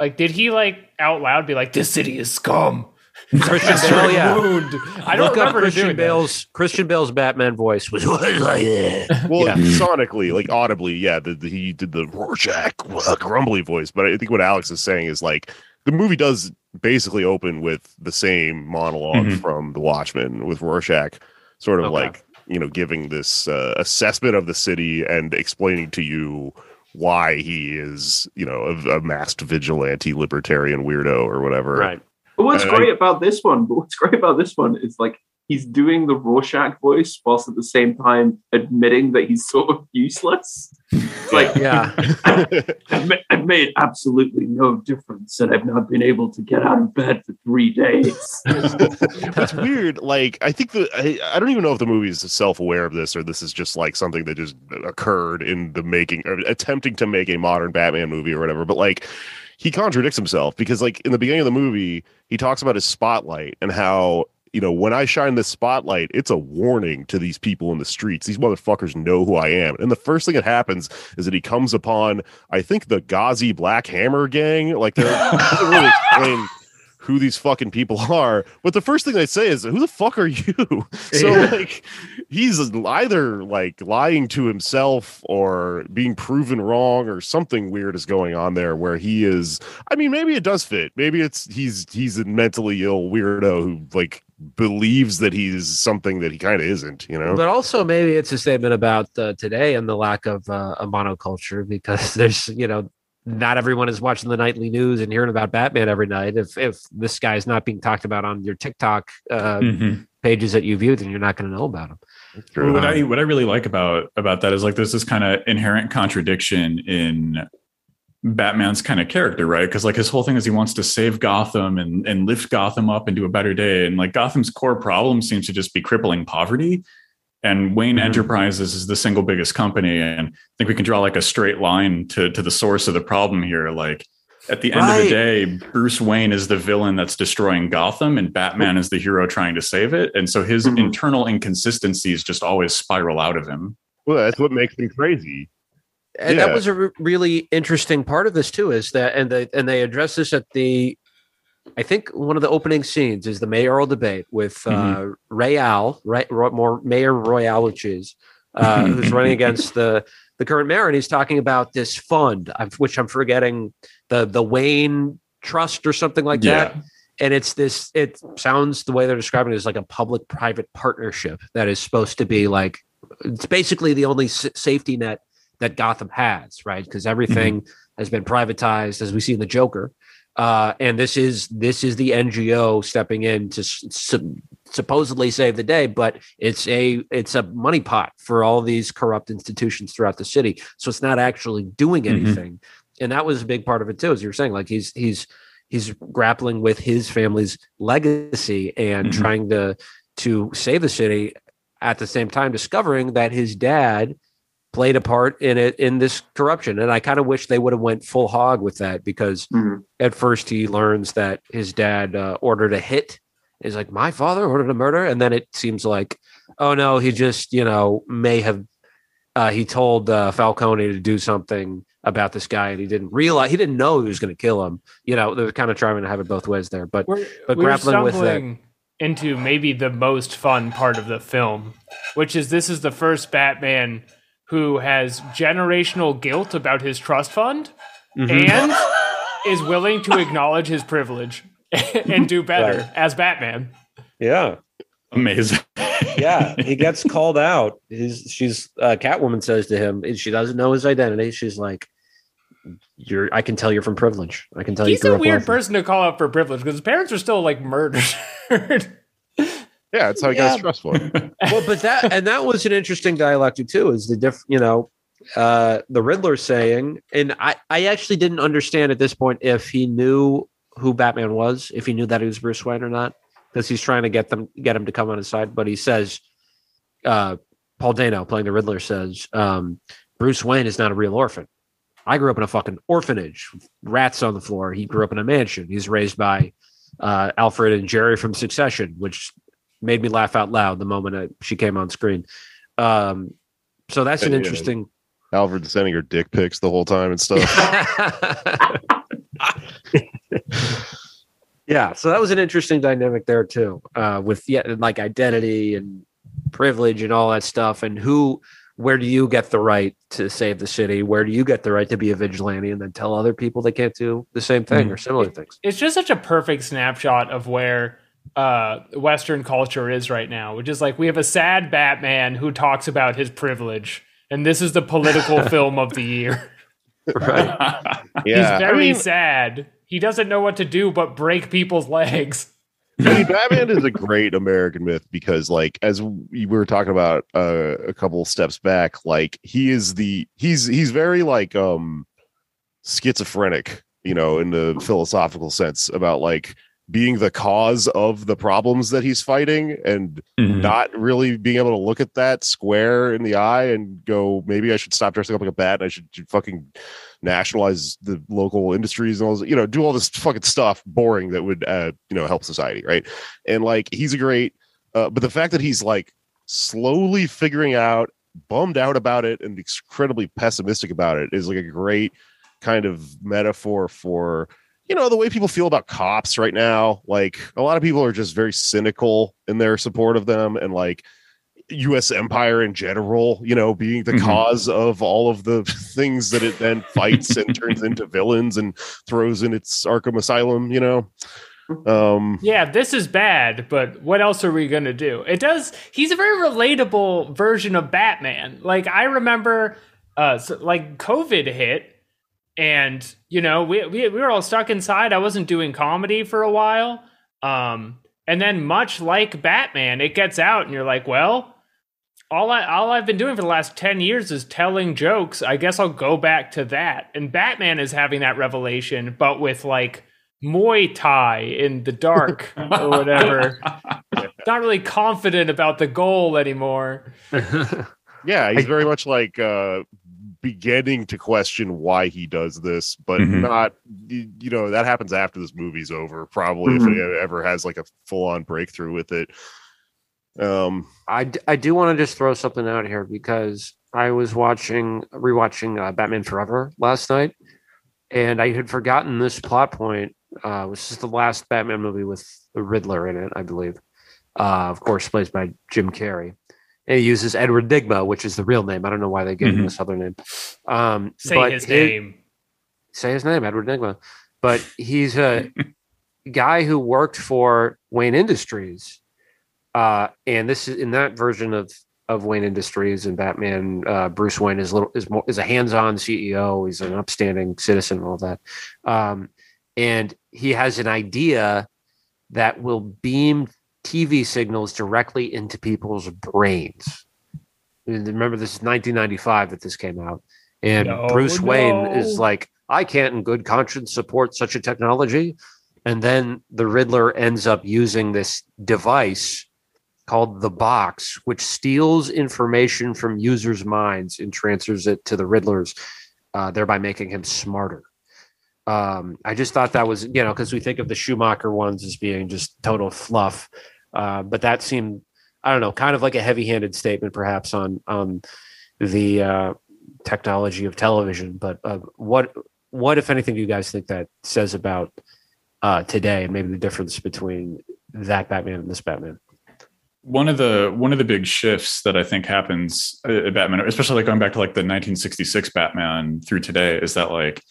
Speaker 4: Like, did he like out loud be like, "This city is scum"?
Speaker 5: Christian Bale yeah
Speaker 4: Ruined. I don't
Speaker 5: Look up
Speaker 4: remember
Speaker 5: Christian
Speaker 4: doing that.
Speaker 5: Bale's Christian Bale's Batman voice was like that.
Speaker 2: Well,
Speaker 5: Yeah.
Speaker 2: sonically, like audibly, yeah, the, the- he did the Rorschach uh, grumbly voice. But I think what Alex is saying is like the movie does basically open with the same monologue
Speaker 7: Mhm.
Speaker 2: from The Watchmen with Rorschach, sort of
Speaker 5: Okay.
Speaker 2: like you know giving this uh, assessment of the city and explaining to you why he is you know a, a masked vigilante libertarian weirdo or whatever.
Speaker 5: Right.
Speaker 6: But what's
Speaker 2: And
Speaker 6: great about this one, but what's great about this one is like he's doing the Rorschach voice whilst at the same time admitting that he's sort of useless. It's like
Speaker 5: Yeah.
Speaker 6: I've, I've made absolutely no difference, and I've not been able to get out of bed for three days.
Speaker 2: That's weird. Like, I think the I, I don't even know if the movie is self-aware of this or this is just like something that just occurred in the making or attempting to make a modern Batman movie or whatever. But like, he contradicts himself because like in the beginning of the movie, he talks about his spotlight and how you know when I shine this spotlight, it's a warning to these people in the streets. These motherfuckers know who I am. And the first thing that happens is that he comes upon, I think, the Ghazi Black Hammer gang. Like, they're- really explain who these fucking people are. But the first thing they say is, "Who the fuck are you?" so
Speaker 5: Yeah.
Speaker 2: like, he's either like lying to himself or being proven wrong, or something weird is going on there. Where he is, I mean, maybe it does fit. Maybe it's he's he's a mentally ill weirdo who like believes that he's something that he kind of isn't. You know?
Speaker 5: But also maybe it's a statement about uh, today and the lack of uh, a monoculture because there's you know not everyone is watching the nightly news and hearing about Batman every night. If if this guy is not being talked about on your TikTok uh,
Speaker 7: Mhm.
Speaker 5: pages that you view, then you're not going to know about him.
Speaker 2: True.
Speaker 7: What I what I really like about about that is like there's this kind of inherent contradiction in Batman's kind of character, right? Because like his whole thing is he wants to save Gotham and and lift Gotham up and do a better day, and like Gotham's core problem seems to just be crippling poverty. And Wayne
Speaker 5: Mhm.
Speaker 7: Enterprises is the single biggest company, and I think we can draw like a straight line to to the source of the problem here. Like at the end of the day, Bruce Wayne is the villain that's destroying Gotham, and Batman is the hero trying to save it. And so his
Speaker 6: Mhm.
Speaker 7: internal inconsistencies just always spiral out of him.
Speaker 2: well, that's what makes him crazy.
Speaker 5: And
Speaker 2: Yeah.
Speaker 5: that was a re- really interesting part of this too, is that and they and they address this at the, I think one of the opening scenes is the mayoral debate with uh, Royale, right? Roy, more Mayor Royale, which is uh, who's running against the the current mayor, and he's talking about this fund, which I'm forgetting the the Wayne Trust or something like that. And it's this. It sounds the way they're describing it is like a public-private partnership that is supposed to be like. It's basically the only s- safety net that Gotham has, right? Because everything has been privatized, as we see in the Joker. Uh, and this is this is the NGO stepping in to su- supposedly save the day, but it's a it's a money pot for all these corrupt institutions throughout the city. So it's not actually doing
Speaker 7: Mhm.
Speaker 5: anything. And that was a big part of it too, as you were saying. Like he's he's he's grappling with his family's legacy and
Speaker 7: Mhm.
Speaker 5: trying to to save the city at the same time discovering that his dad played a part in it in this corruption. And i kind of wish they would have went full hog with that because
Speaker 6: Mhm.
Speaker 5: at first he learns that his dad uh, ordered a hit. Is like my father ordered a murder. And then it seems like oh no he just you know may have uh, he told uh, falcone to do something about this guy and he didn't realize he didn't know he was going to kill him. You know they're kind of trying to have it both ways there. But
Speaker 4: We're,
Speaker 5: But
Speaker 4: we're
Speaker 5: grappling with that-
Speaker 4: into maybe the most fun part of the film, which is this is the first Batman who has generational guilt about his trust fund
Speaker 5: Mhm.
Speaker 4: and is willing to acknowledge his privilege and do better
Speaker 5: Right.
Speaker 4: as Batman.
Speaker 5: yeah
Speaker 7: Amazing.
Speaker 5: yeah he gets called out his she's uh, catwoman says to him she doesn't know his identity she's like you're i can tell you're from privilege i can tell
Speaker 4: He's
Speaker 5: you He's
Speaker 4: a weird person to call out for privilege because his parents are still like murdered.
Speaker 2: Yeah, it's how he
Speaker 5: Yeah.
Speaker 2: got stressful.
Speaker 5: well, but that and that was an interesting dialectic too. Is the diff, you know, uh, the Riddler saying, and I I actually didn't understand at this point if he knew who Batman was, if he knew that he was Bruce Wayne or not, because he's trying to get them get him to come on his side. But he says, uh, Paul Dano playing the Riddler says, um, Bruce Wayne is not a real orphan. I grew up in a fucking orphanage, with rats on the floor. He grew up in a mansion. He's raised by uh, Alfred and Gerri from Succession, which made me laugh out loud the moment I, she came on screen. Um, so that's an
Speaker 2: Yeah.
Speaker 5: interesting.
Speaker 2: Alfred sending her dick pics the whole time and stuff.
Speaker 5: yeah, so that was an interesting dynamic there too, uh, with yeah, like identity and privilege and all that stuff, and who, where do you get the right to save the city? Where do you get the right to be a vigilante and then tell other people they can't do the same thing or similar things?
Speaker 4: it's just such a perfect snapshot of where uh western culture is right now which is like we have a sad batman who talks about his privilege and this is the political film of the year.
Speaker 5: Right?
Speaker 2: Yeah,
Speaker 4: he's
Speaker 2: I
Speaker 4: very
Speaker 2: mean,
Speaker 4: sad. He doesn't know what to do but break people's legs.
Speaker 2: I mean, Batman is a great American myth because, like, as we were talking about uh, a couple steps back, like he is the he's he's very like um schizophrenic, you know, in the philosophical sense about like being the cause of the problems that he's fighting and
Speaker 7: Mhm.
Speaker 2: not really being able to look at that square in the eye and go, maybe I should stop dressing up like a bat and I should fucking nationalize the local industries and all this, you know, do all this fucking stuff boring that would, uh, you know, help society. Right. And like, he's a great, uh, but the fact that he's like slowly figuring out, bummed out about it and incredibly pessimistic about it is like a great kind of metaphor for, you know the way people feel about cops right now like a lot of people are just very cynical in their support of them and like us empire in general you know being the
Speaker 7: Mhm.
Speaker 2: cause of all of the things that it then fights and turns into villains and throws in its arkham asylum you know? Um
Speaker 4: yeah this is bad but what else are we gonna do? It does he's a very relatable version of batman. Like i remember uh so, like covid hit and you know we, we we were all stuck inside i wasn't doing comedy for a while um and then much like batman it gets out and you're like well all I all I've been doing for the last 10 years is telling jokes. I guess I'll go back to that. And Batman is having that revelation but with like Muay Thai in the dark or whatever. Not really confident about the goal anymore.
Speaker 2: yeah he's very much like uh beginning to question why he does this but
Speaker 7: Mhm.
Speaker 2: not you, you know that happens after this movie's over probably if it ever has like a full-on breakthrough with it um
Speaker 5: I, d- I do want to just throw something out here because I was watching rewatching uh, Batman Forever last night, and I had forgotten this plot point. Uh, which is the last Batman movie with the Riddler in it, I believe. Uh, of course, plays by Jim Carrey. And he uses Edward Nygma, which is the real name. I don't know why they gave him
Speaker 7: Mhm.
Speaker 5: this other name. Um,
Speaker 4: Say
Speaker 5: but
Speaker 4: his
Speaker 5: it-
Speaker 4: name.
Speaker 5: say his name, Edward Nygma. But he's a guy who worked for Wayne Industries. Uh, and this is in that version of of Wayne Industries and Batman, uh, Bruce Wayne is little is more is a hands-on CEO. He's an upstanding citizen and all that. Um, and he has an idea that will beam TV signals directly into people's brains. Remember, this is 1995 that this came out, and
Speaker 4: No,
Speaker 5: Bruce Wayne is like, I can't, in good conscience, support such a technology. And then the Riddler ends up using this device called the box, which steals information from users' minds and transfers it to the Riddler's, uh, thereby making him smarter. Um, I just thought that was, you know, because we think of the Schumacher ones as being just total fluff, uh, but that seemed, I don't know, kind of like a heavy-handed statement, perhaps on on the uh, technology of television. But uh, what what, if anything, do you guys think that says about uh, today and maybe the difference between that Batman and this Batman?
Speaker 7: one of the one of the big shifts that I think happens at Batman, especially like going back to like the 1966 Batman through today, is that like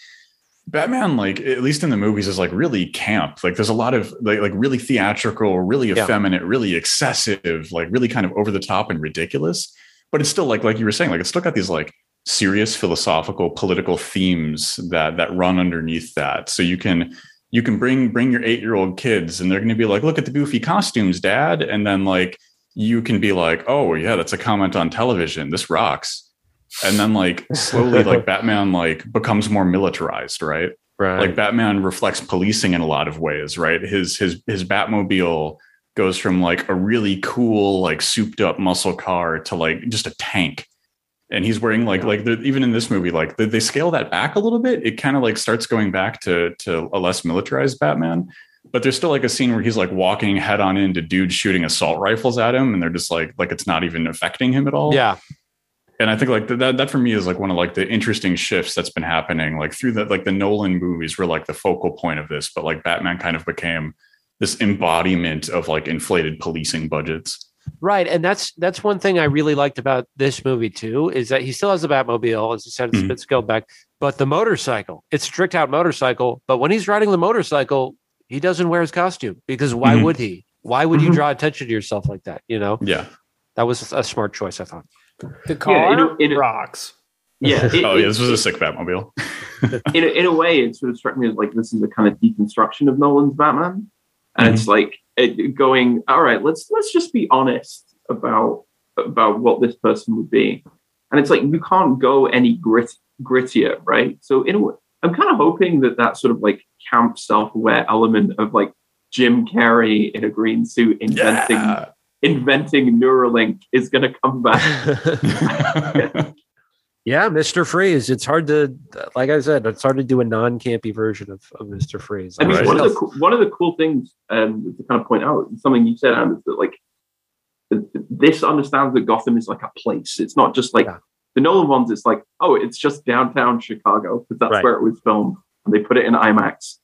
Speaker 7: Batman, like at least in the movies, is like really camp. Like there's a lot of like like really theatrical, really
Speaker 5: Yeah.
Speaker 7: effeminate, really excessive, like really kind of over the top and ridiculous. But it's still like like you were saying, like it's still got these like serious philosophical political themes that that run underneath that. So you can you can bring bring your eight year old kids and they're going to be like, look at the goofy costumes, dad, and then like you can be like, oh yeah, that's a comment on television. This rocks. And then like slowly like Batman like becomes more militarized, right?
Speaker 5: Right.
Speaker 7: Like Batman reflects policing in a lot of ways, right? His his his Batmobile goes from like a really cool like souped up muscle car to like just a tank. And he's wearing like like the, even in this movie like they, they scale that back a little bit. It kind of like starts going back to to a less militarized Batman. But there's still like a scene where he's like walking head on into dudes shooting assault rifles at him, and they're just like like it's not even affecting him at all
Speaker 5: yeah.
Speaker 7: And I think like that that for me is like one of like the interesting shifts that's been happening like through the like the Nolan movies were like the focal point of this, but like Batman kind of became this embodiment of like inflated policing budgets.
Speaker 5: Right, and that's that's one thing I really liked about this movie too is that he still has the Batmobile, as you said, it's
Speaker 7: Mhm.
Speaker 5: been scaled back, but the motorcycle, it's tricked out motorcycle. But when he's riding the motorcycle, he doesn't wear his costume because why
Speaker 7: Mhm.
Speaker 5: would he? Why would you
Speaker 6: Mhm.
Speaker 5: draw attention to yourself like that? You know,
Speaker 7: Yeah.
Speaker 5: that was a smart choice, I thought.
Speaker 4: The car
Speaker 6: in a- in a-
Speaker 4: rocks.
Speaker 6: Yeah. it-
Speaker 7: oh yeah, this was a sick Batmobile.
Speaker 6: in a, in a way, it sort of struck me as like this is a kind of deconstruction of Nolan's Batman, and it's mhm. like it, going, all right, let's let's just be honest about about what this person would be, and it's like you can't go any grit grittier, right? So in a way, I'm kind of hoping that that sort of like camp self aware element of like Jim Carrey in a green suit inventing
Speaker 7: Yeah.
Speaker 6: Inventing Neuralink is going to come back.
Speaker 5: yeah, Mister Freeze. It's hard to, like I said, it's hard to do a non-campy version of, of Mister Freeze.
Speaker 6: I mean,
Speaker 7: Right.
Speaker 6: one of the one of the cool things um, to kind of point out something you said, Anne, is that like th- th- this understands that Gotham is like a place. It's not just like
Speaker 5: Yeah.
Speaker 6: the Nolan ones. It's like oh, it's just downtown Chicago because that's
Speaker 5: Right.
Speaker 6: where it was filmed, and they put it in IMAX.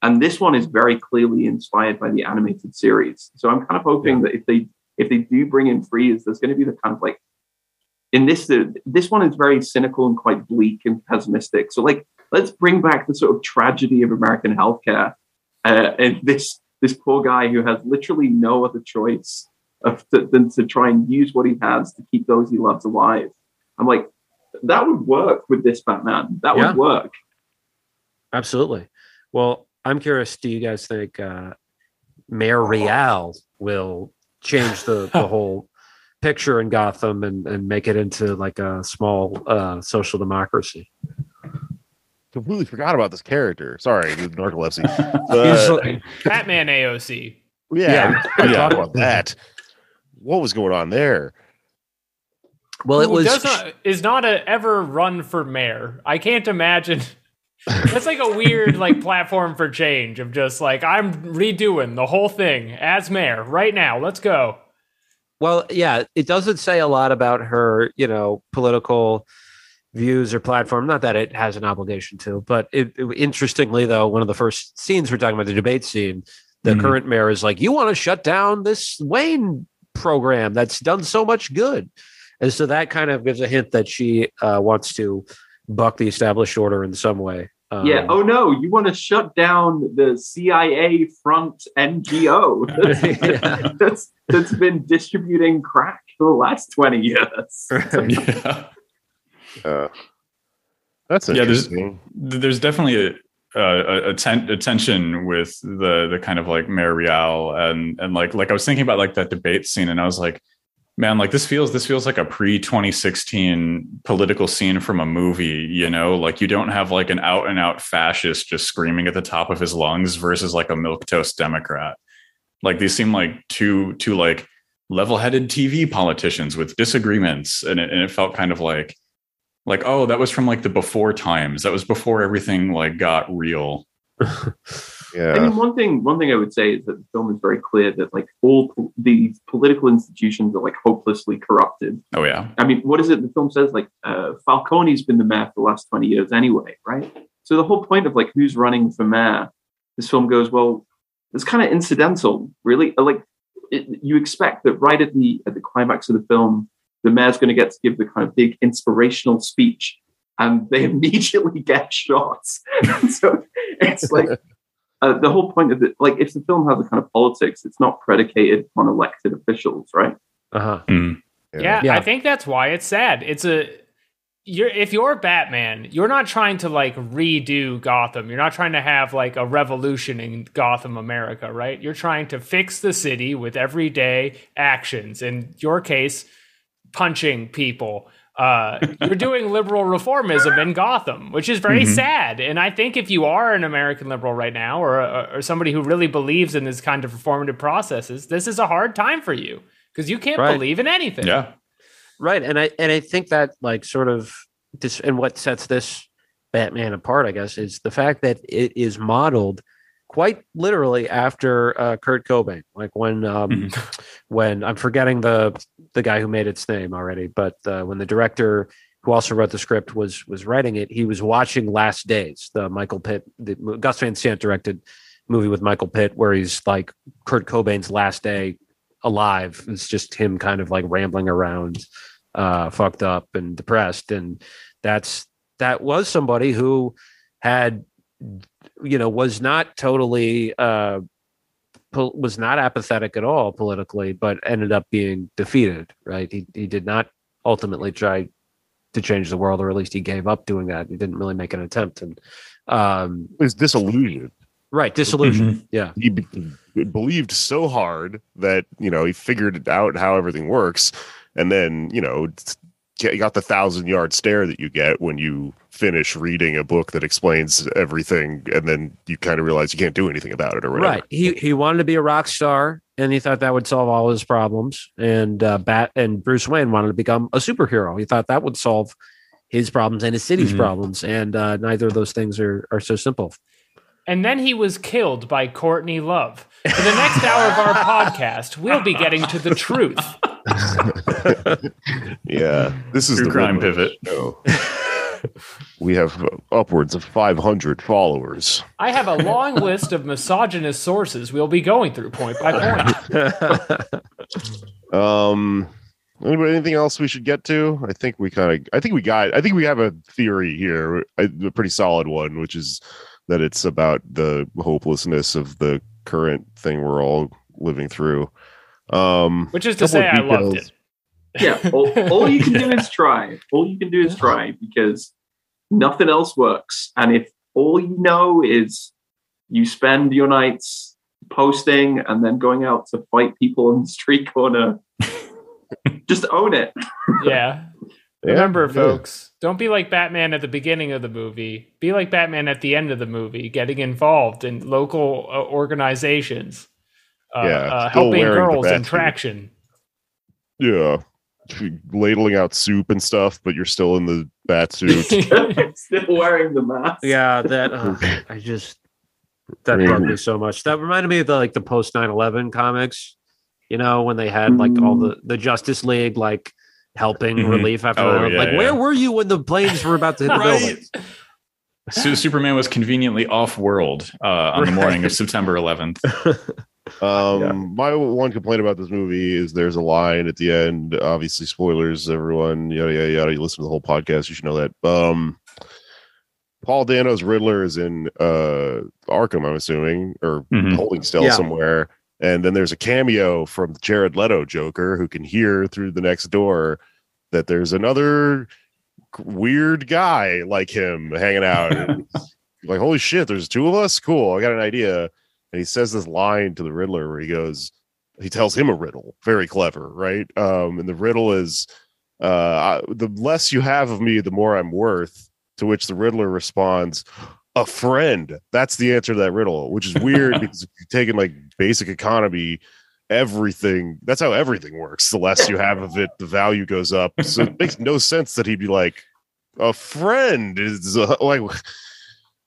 Speaker 6: And this one is very clearly inspired by the animated series. So I'm kind of hoping that if they if they do bring in Freeze, there's going to be the kind of like in this uh, this one is very cynical and quite bleak and pessimistic. So like let's bring back the sort of tragedy of American healthcare uh, and this this poor guy who has literally no other choice of to, than to try and use what he has to keep those he loves alive. I'm like, that would work with this Batman. That
Speaker 5: Yeah.
Speaker 6: would work.
Speaker 5: Absolutely. Well, I'm curious. Do you guys think uh, Mayor Real will change the, the whole picture in Gotham and, and make it into like a small uh, social democracy?
Speaker 8: Completely forgot about this character. Sorry, the narcolepsy.
Speaker 5: He's like-
Speaker 4: Batman AOC.
Speaker 8: yeah,
Speaker 5: Yeah.
Speaker 8: I forgot about that. What was going on there?
Speaker 5: well, it
Speaker 4: who
Speaker 5: was.
Speaker 4: does not, is not a, ever run for mayor. I can't imagine. That's like a weird like platform for change of just like I'm redoing the whole thing as mayor right now. Let's go.
Speaker 5: Well, yeah, it doesn't say a lot about her, you know, political views or platform. Not that it has an obligation to, but it, it- interestingly, though, one of the first scenes we're talking about the debate scene, the
Speaker 7: Mhm.
Speaker 5: current mayor is like, "You want to shut down this Wayne program that's done so much good," and so that kind of gives a hint that she uh, wants to buck the established order in some way. Um,
Speaker 6: yeah. Oh no, you want to shut down the CIA front NGO
Speaker 5: Yeah.
Speaker 6: that's that's been distributing crack for the last twenty years.
Speaker 7: yeah.
Speaker 8: Uh, that's
Speaker 7: Yeah, there's- there's definitely a a, a, ten, a tension with the the kind of like Mayor Real and and like like I was thinking about like that debate scene and I was like Man, like this feels this feels like a pre 2016 political scene from a movie, you know, like you don't have like an out and out fascist just screaming at the top of his lungs versus like a milquetoast Democrat. Like these seem like two two like level-headed TV politicians with disagreements, and it, and it felt kind of like like oh that was from like the before times. That was before everything like got real
Speaker 6: I mean, one thing one thing I would say is that the film is very clear that like all po- these political institutions are like hopelessly corrupted.
Speaker 7: oh yeah
Speaker 6: I mean, what is it the film says? Like uh, Falcone's been the mayor for the last twenty years anyway, right? So the whole point of like who's running for mayor, this film goes well. It's kind of incidental, really. Like it, you expect that right at the at the climax of the film, the mayor's going to get to give the kind of big inspirational speech, and they immediately get shot. so it's like uh, the whole point of it. Like if the film has a kind of politics, it's not predicated on elected officials, right?
Speaker 5: Uh-huh.
Speaker 7: Mm.
Speaker 4: Yeah,
Speaker 5: Yeah.
Speaker 4: I think that's why it's sad. It's a you're if you're Batman, you're not trying to like redo Gotham. You're not trying to have like a revolution in Gotham America, right? You're trying to fix the city with everyday actions. In your case, punching people. Uh, you're doing liberal reformism in Gotham, which is very
Speaker 7: Mhm.
Speaker 4: sad. And I think if you are an American liberal right now, or, or or somebody who really believes in this kind of reformative processes, this is a hard time for you because you can't
Speaker 5: Right.
Speaker 4: believe in anything.
Speaker 7: yeah
Speaker 5: Right. And I and I think that like sort of this and what sets this Batman apart, I guess, is the fact that it is modeled quite literally after uh, Kurt Cobain. Like when um
Speaker 7: Mhm.
Speaker 5: when I'm forgetting the the guy who made its name already, but uh, when the director who also wrote the script was was writing it, he was watching Last Days, the Michael Pitt, the Gus Van Sant directed movie with Michael Pitt, where he's like Kurt Cobain's last day alive. It's just him kind of like rambling around, uh, fucked up and depressed, and that's that was somebody who had, you know, was not totally. Uh, pol- was not apathetic at all politically, but ended up being defeated. Right? He he did not ultimately try to change the world, or at least he gave up doing that. He didn't really make an attempt, and um,
Speaker 2: Is disillusioned.
Speaker 5: right, disillusion. Yeah,
Speaker 2: He be- believed so hard that you know he figured out how everything works, and then you know you got the thousand yard stare that you get when you finish reading a book that explains everything, and then you kind of realize you can't do anything about it or whatever.
Speaker 5: right. He he wanted to be a rock star, and he thought that would solve all his problems. And uh, Bat and Bruce Wayne wanted to become a superhero. He thought that would solve his problems and his city's
Speaker 7: Mhm.
Speaker 5: problems. And uh, neither of those things are are so simple.
Speaker 4: And then he was killed by Courtney Love. For the next hour of our podcast, we'll be getting to the truth.
Speaker 2: Yeah, this is
Speaker 7: True
Speaker 2: the
Speaker 7: crime pivot.
Speaker 2: show. we have upwards of 500 followers.
Speaker 4: I have a long list of misogynist sources we'll be going through point by point.
Speaker 2: Um, anybody, anything else we should get to? I think we kind of, I think we got, I think we have a theory here, a, a pretty solid one, which is that it's about the hopelessness of the current thing we're all living through. Um,
Speaker 4: Which is to say, I loved it.
Speaker 6: Yeah, all, all you can do is try. All you can do is try because nothing else works. And if all you know is you spend your nights posting and then going out to fight people on the street corner, just own it.
Speaker 4: Yeah.
Speaker 2: Yeah,
Speaker 4: Remember,
Speaker 2: yeah.
Speaker 4: folks, don't be like Batman at the beginning of the movie. Be like Batman at the end of the movie, getting involved in local uh, organizations, uh,
Speaker 2: Yeah,
Speaker 4: uh, helping girls in
Speaker 2: bat
Speaker 4: traction.
Speaker 2: Yeah. Ladling out soup and stuff, but you're still in the bat suit.
Speaker 6: Still wearing the mask.
Speaker 5: yeah, that uh, I just that bugged me so much. That reminded me of the like the post 9-11 comics. You know, when they had like all the the Justice League like helping
Speaker 7: Mhm.
Speaker 5: relief after
Speaker 7: Oh,
Speaker 5: the-
Speaker 7: yeah,
Speaker 5: like
Speaker 7: yeah.
Speaker 5: where were you when the planes were about to hit the building?
Speaker 7: Su- Superman was conveniently off world uh, on the morning of September 11th.
Speaker 2: Um,
Speaker 5: Yeah.
Speaker 2: my one complaint about this movie is there's a line at the end. Obviously, spoilers. Everyone, yada yada yada. You listen to the whole podcast, you should know that. Um, Paul Dano's Riddler is in uh Arkham, I'm assuming, or
Speaker 7: Mhm.
Speaker 2: holding still
Speaker 5: Yeah.
Speaker 2: somewhere. And then there's a cameo from Jared Leto Joker who can hear through the next door that there's another weird guy like him hanging out. like, holy shit, there's two of us? Cool. I got an idea. And he says this line to the Riddler where he goes, he tells him a riddle. Very clever, right? Um, and the riddle is, uh, I- the less you have of me, the more I'm worth. To which the Riddler responds, "A friend." That's the answer to that riddle, which is weird because if you take in like basic economy, everything that's how everything works. The less you have of it, the value goes up. So it makes no sense that he'd be like, "A friend is uh, like."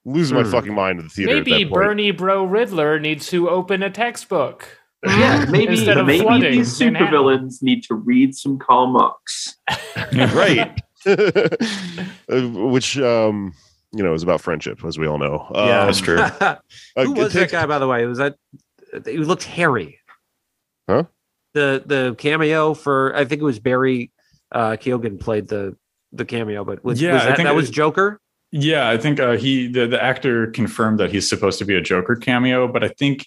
Speaker 2: Losing my
Speaker 5: Hmm.
Speaker 2: fucking mind in the theater. at
Speaker 4: Maybe
Speaker 2: that point.
Speaker 4: Bernie Bro Riddler needs to open a textbook.
Speaker 6: Yeah, maybe
Speaker 4: Instead of
Speaker 6: maybe
Speaker 4: flooding
Speaker 6: these supervillains need to read some Karl Marx.
Speaker 2: right Uh, which um you know is about friendship as we all know um,
Speaker 5: Yeah.
Speaker 7: That's true.
Speaker 2: uh,
Speaker 5: Who was
Speaker 2: take-
Speaker 5: that guy, by the way? Was that he looked hairy?
Speaker 2: Huh?
Speaker 5: The the cameo for I think it was Barry uh Keoghan played the the cameo, but was,
Speaker 7: Yeah,
Speaker 5: was that, that
Speaker 7: it-
Speaker 5: was Joker?
Speaker 7: Yeah, I think uh, he the, the actor confirmed that he's supposed to be a Joker cameo, but I think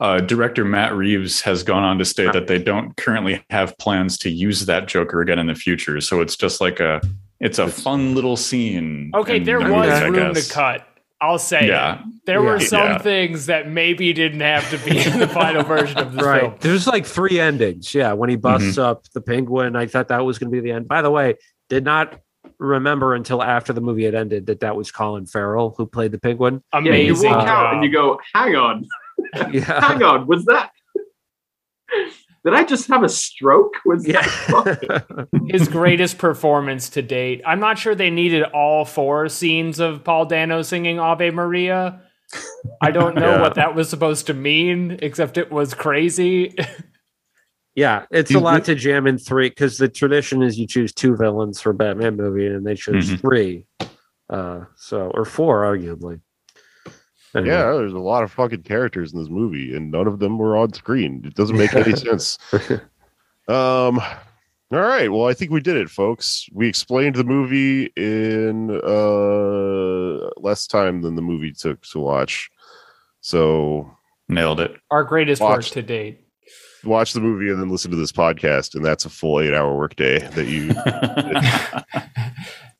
Speaker 7: uh, director Matt Reeves has gone on to state that they don't currently have plans to use that Joker again in the future. So it's just like a it's a fun little scene.
Speaker 4: Okay, there
Speaker 7: the
Speaker 4: was
Speaker 7: I
Speaker 4: room to
Speaker 7: guess.
Speaker 4: cut. I'll say
Speaker 7: Yeah.
Speaker 4: it. There were some
Speaker 7: Yeah.
Speaker 4: things that maybe didn't have to be in the final version of this film.
Speaker 5: There's like three endings. Yeah, when he busts
Speaker 7: Mm-hmm.
Speaker 5: up the penguin, I thought that was going to be the end. By the way, did not remember until after the movie had ended that that was Colin Farrell who played the penguin.
Speaker 6: Yeah, you
Speaker 4: Amazing.
Speaker 6: walk out and you go, "Hang on,
Speaker 5: Yeah,
Speaker 6: hang on, was that? Did I just have a stroke? Was
Speaker 5: yeah.
Speaker 4: His greatest performance to date. I'm not sure they needed all four scenes of Paul Dano singing Ave Maria. I don't know
Speaker 2: Yeah.
Speaker 4: what that was supposed to mean, except it was crazy.
Speaker 5: Yeah, it's a
Speaker 2: You-
Speaker 5: lot to jam in three because the tradition is you choose two villains for a Batman movie, and they chose
Speaker 7: Mhm.
Speaker 5: three, uh, so or four, arguably. Anyway.
Speaker 2: yeah there's a lot of fucking characters in this movie and none of them were on screen it doesn't make any sense um all right well i think we did it folks we explained the movie in uh less time than the movie took to watch so
Speaker 7: Nailed it.
Speaker 4: Our greatest work to date.
Speaker 2: Watch the movie and then listen to this podcast and that's a full eight hour workday that you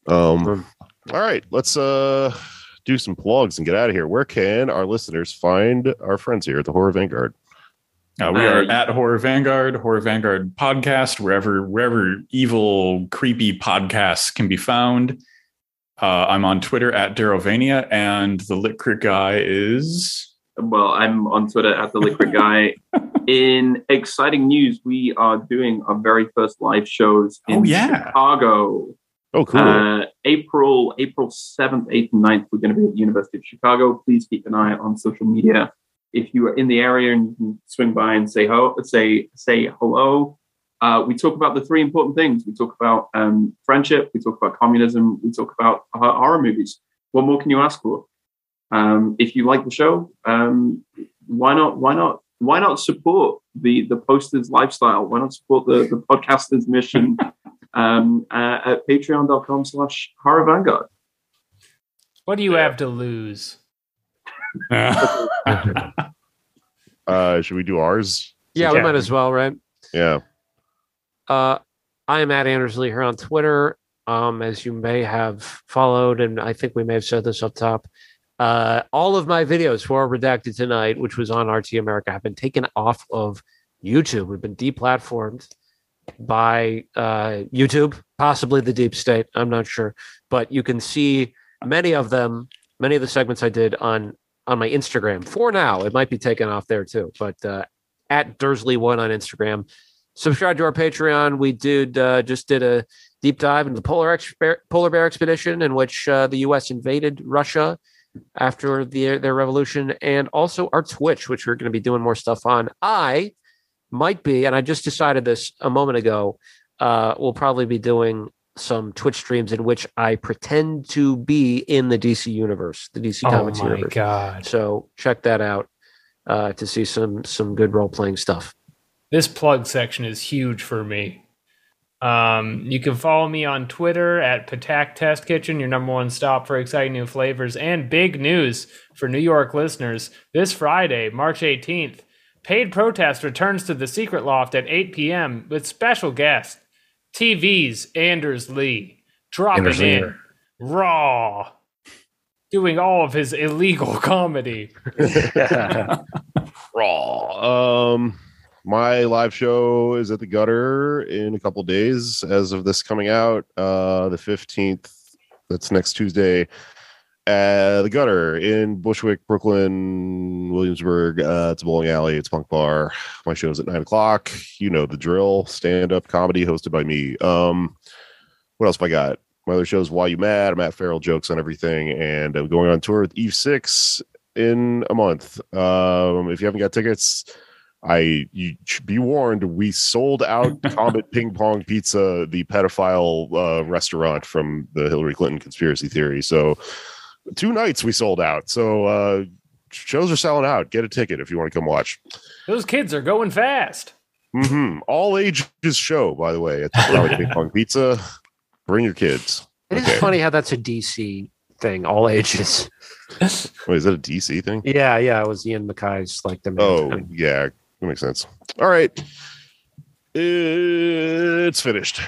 Speaker 2: um all right let's uh do some plugs and get out of here. Where can our listeners find our friends here at the horror vanguard?
Speaker 7: Uh, we are at Horror Vanguard, Horror Vanguard podcast, wherever wherever evil, creepy podcasts can be found. Uh, I'm on Twitter at Darovania, and the Lit Crit guy is
Speaker 6: well, I'm on Twitter at the Lit Crit Guy. In exciting news, we are doing our very first live shows in
Speaker 7: Oh, yeah.
Speaker 6: Chicago.
Speaker 2: oh cool
Speaker 6: Uh, April April seventh, eighth, and 9th, we're going to be at the University of Chicago. Please keep an eye on social media. If you are in the area and you can swing by and say ho, say say hello. Uh, we talk about the three important things. We talk about um, friendship. We talk about communism. We talk about uh, horror movies. What more can you ask for? Um, if you like the show, um, why not? Why not? Why not support the the poster's lifestyle? Why not support the the podcaster's mission? um, uh, at patreon.com slash horror vanguard.
Speaker 4: What do you have to lose?
Speaker 2: uh should we do ours
Speaker 5: yeah, we might as well, right?
Speaker 2: yeah
Speaker 5: Uh, I am at Anders Lee here on Twitter. Um, as you may have followed, and I think we may have said this up top. Uh, all of my videos for Redacted Tonight, which was on RT America, have been taken off of YouTube. We've been deplatformed by uh, YouTube, possibly the deep state. I'm not sure, but you can see many of them, many of the segments I did on on my Instagram. For now, it might be taken off there too, but uh, at Dursley One on Instagram subscribe to our Patreon. We did uh, just did a deep dive into the polar exper- polar bear expedition in which uh, the U.S. invaded Russia after the, their revolution, and also our Twitch, which we're going to be doing more stuff on. I might be, and I just decided this a moment ago. Uh, we'll probably be doing some Twitch streams in which I pretend to be in the DC universe, the DC
Speaker 4: Oh
Speaker 5: Comics universe.
Speaker 4: god.
Speaker 5: So check that out uh, to see some some good role playing stuff.
Speaker 4: This plug section is huge for me. Um, you can follow me on Twitter at Patak Test Kitchen, your number one stop for exciting new flavors and big news for New York listeners. This Friday, March 18th, Paid Protest returns to the Secret Loft at 8 p.m. with special guest TV's Anders Lee dropping
Speaker 5: Anders Lee.
Speaker 4: in raw, doing all of his illegal comedy.
Speaker 2: raw um my live show is at the Gutter in a couple days. As of this coming out, uh, the fifteenth. That's next Tuesday. Uh, the Gutter in Bushwick, Brooklyn, Williamsburg. Uh, it's a bowling alley. It's punk bar. My show's at nine o'clock. You know the drill. Stand up comedy hosted by me. Um, what else have I got? My other shows, Why You Mad? I'm at Feral Jokes on everything, and I'm going on tour with Eve Six in a month. Um, if you haven't got tickets, I you be warned. We sold out Comet Ping Pong Pizza, the pedophile uh, restaurant from the Hillary Clinton conspiracy theory. So two nights we sold out. So uh, shows are selling out. Get a ticket if you want to come watch.
Speaker 4: Those kids are going fast.
Speaker 2: hmm All ages show, by the way, at the Comet Ping Pong Pizza. Bring your kids.
Speaker 5: It is
Speaker 2: Okay.
Speaker 5: funny how that's a DC thing, all ages.
Speaker 2: Wait, is that a DC thing?
Speaker 5: Yeah, yeah. It was Ian MacKaye's like the main
Speaker 2: Oh,
Speaker 5: thing.
Speaker 2: yeah, that makes sense. All right, it's finished.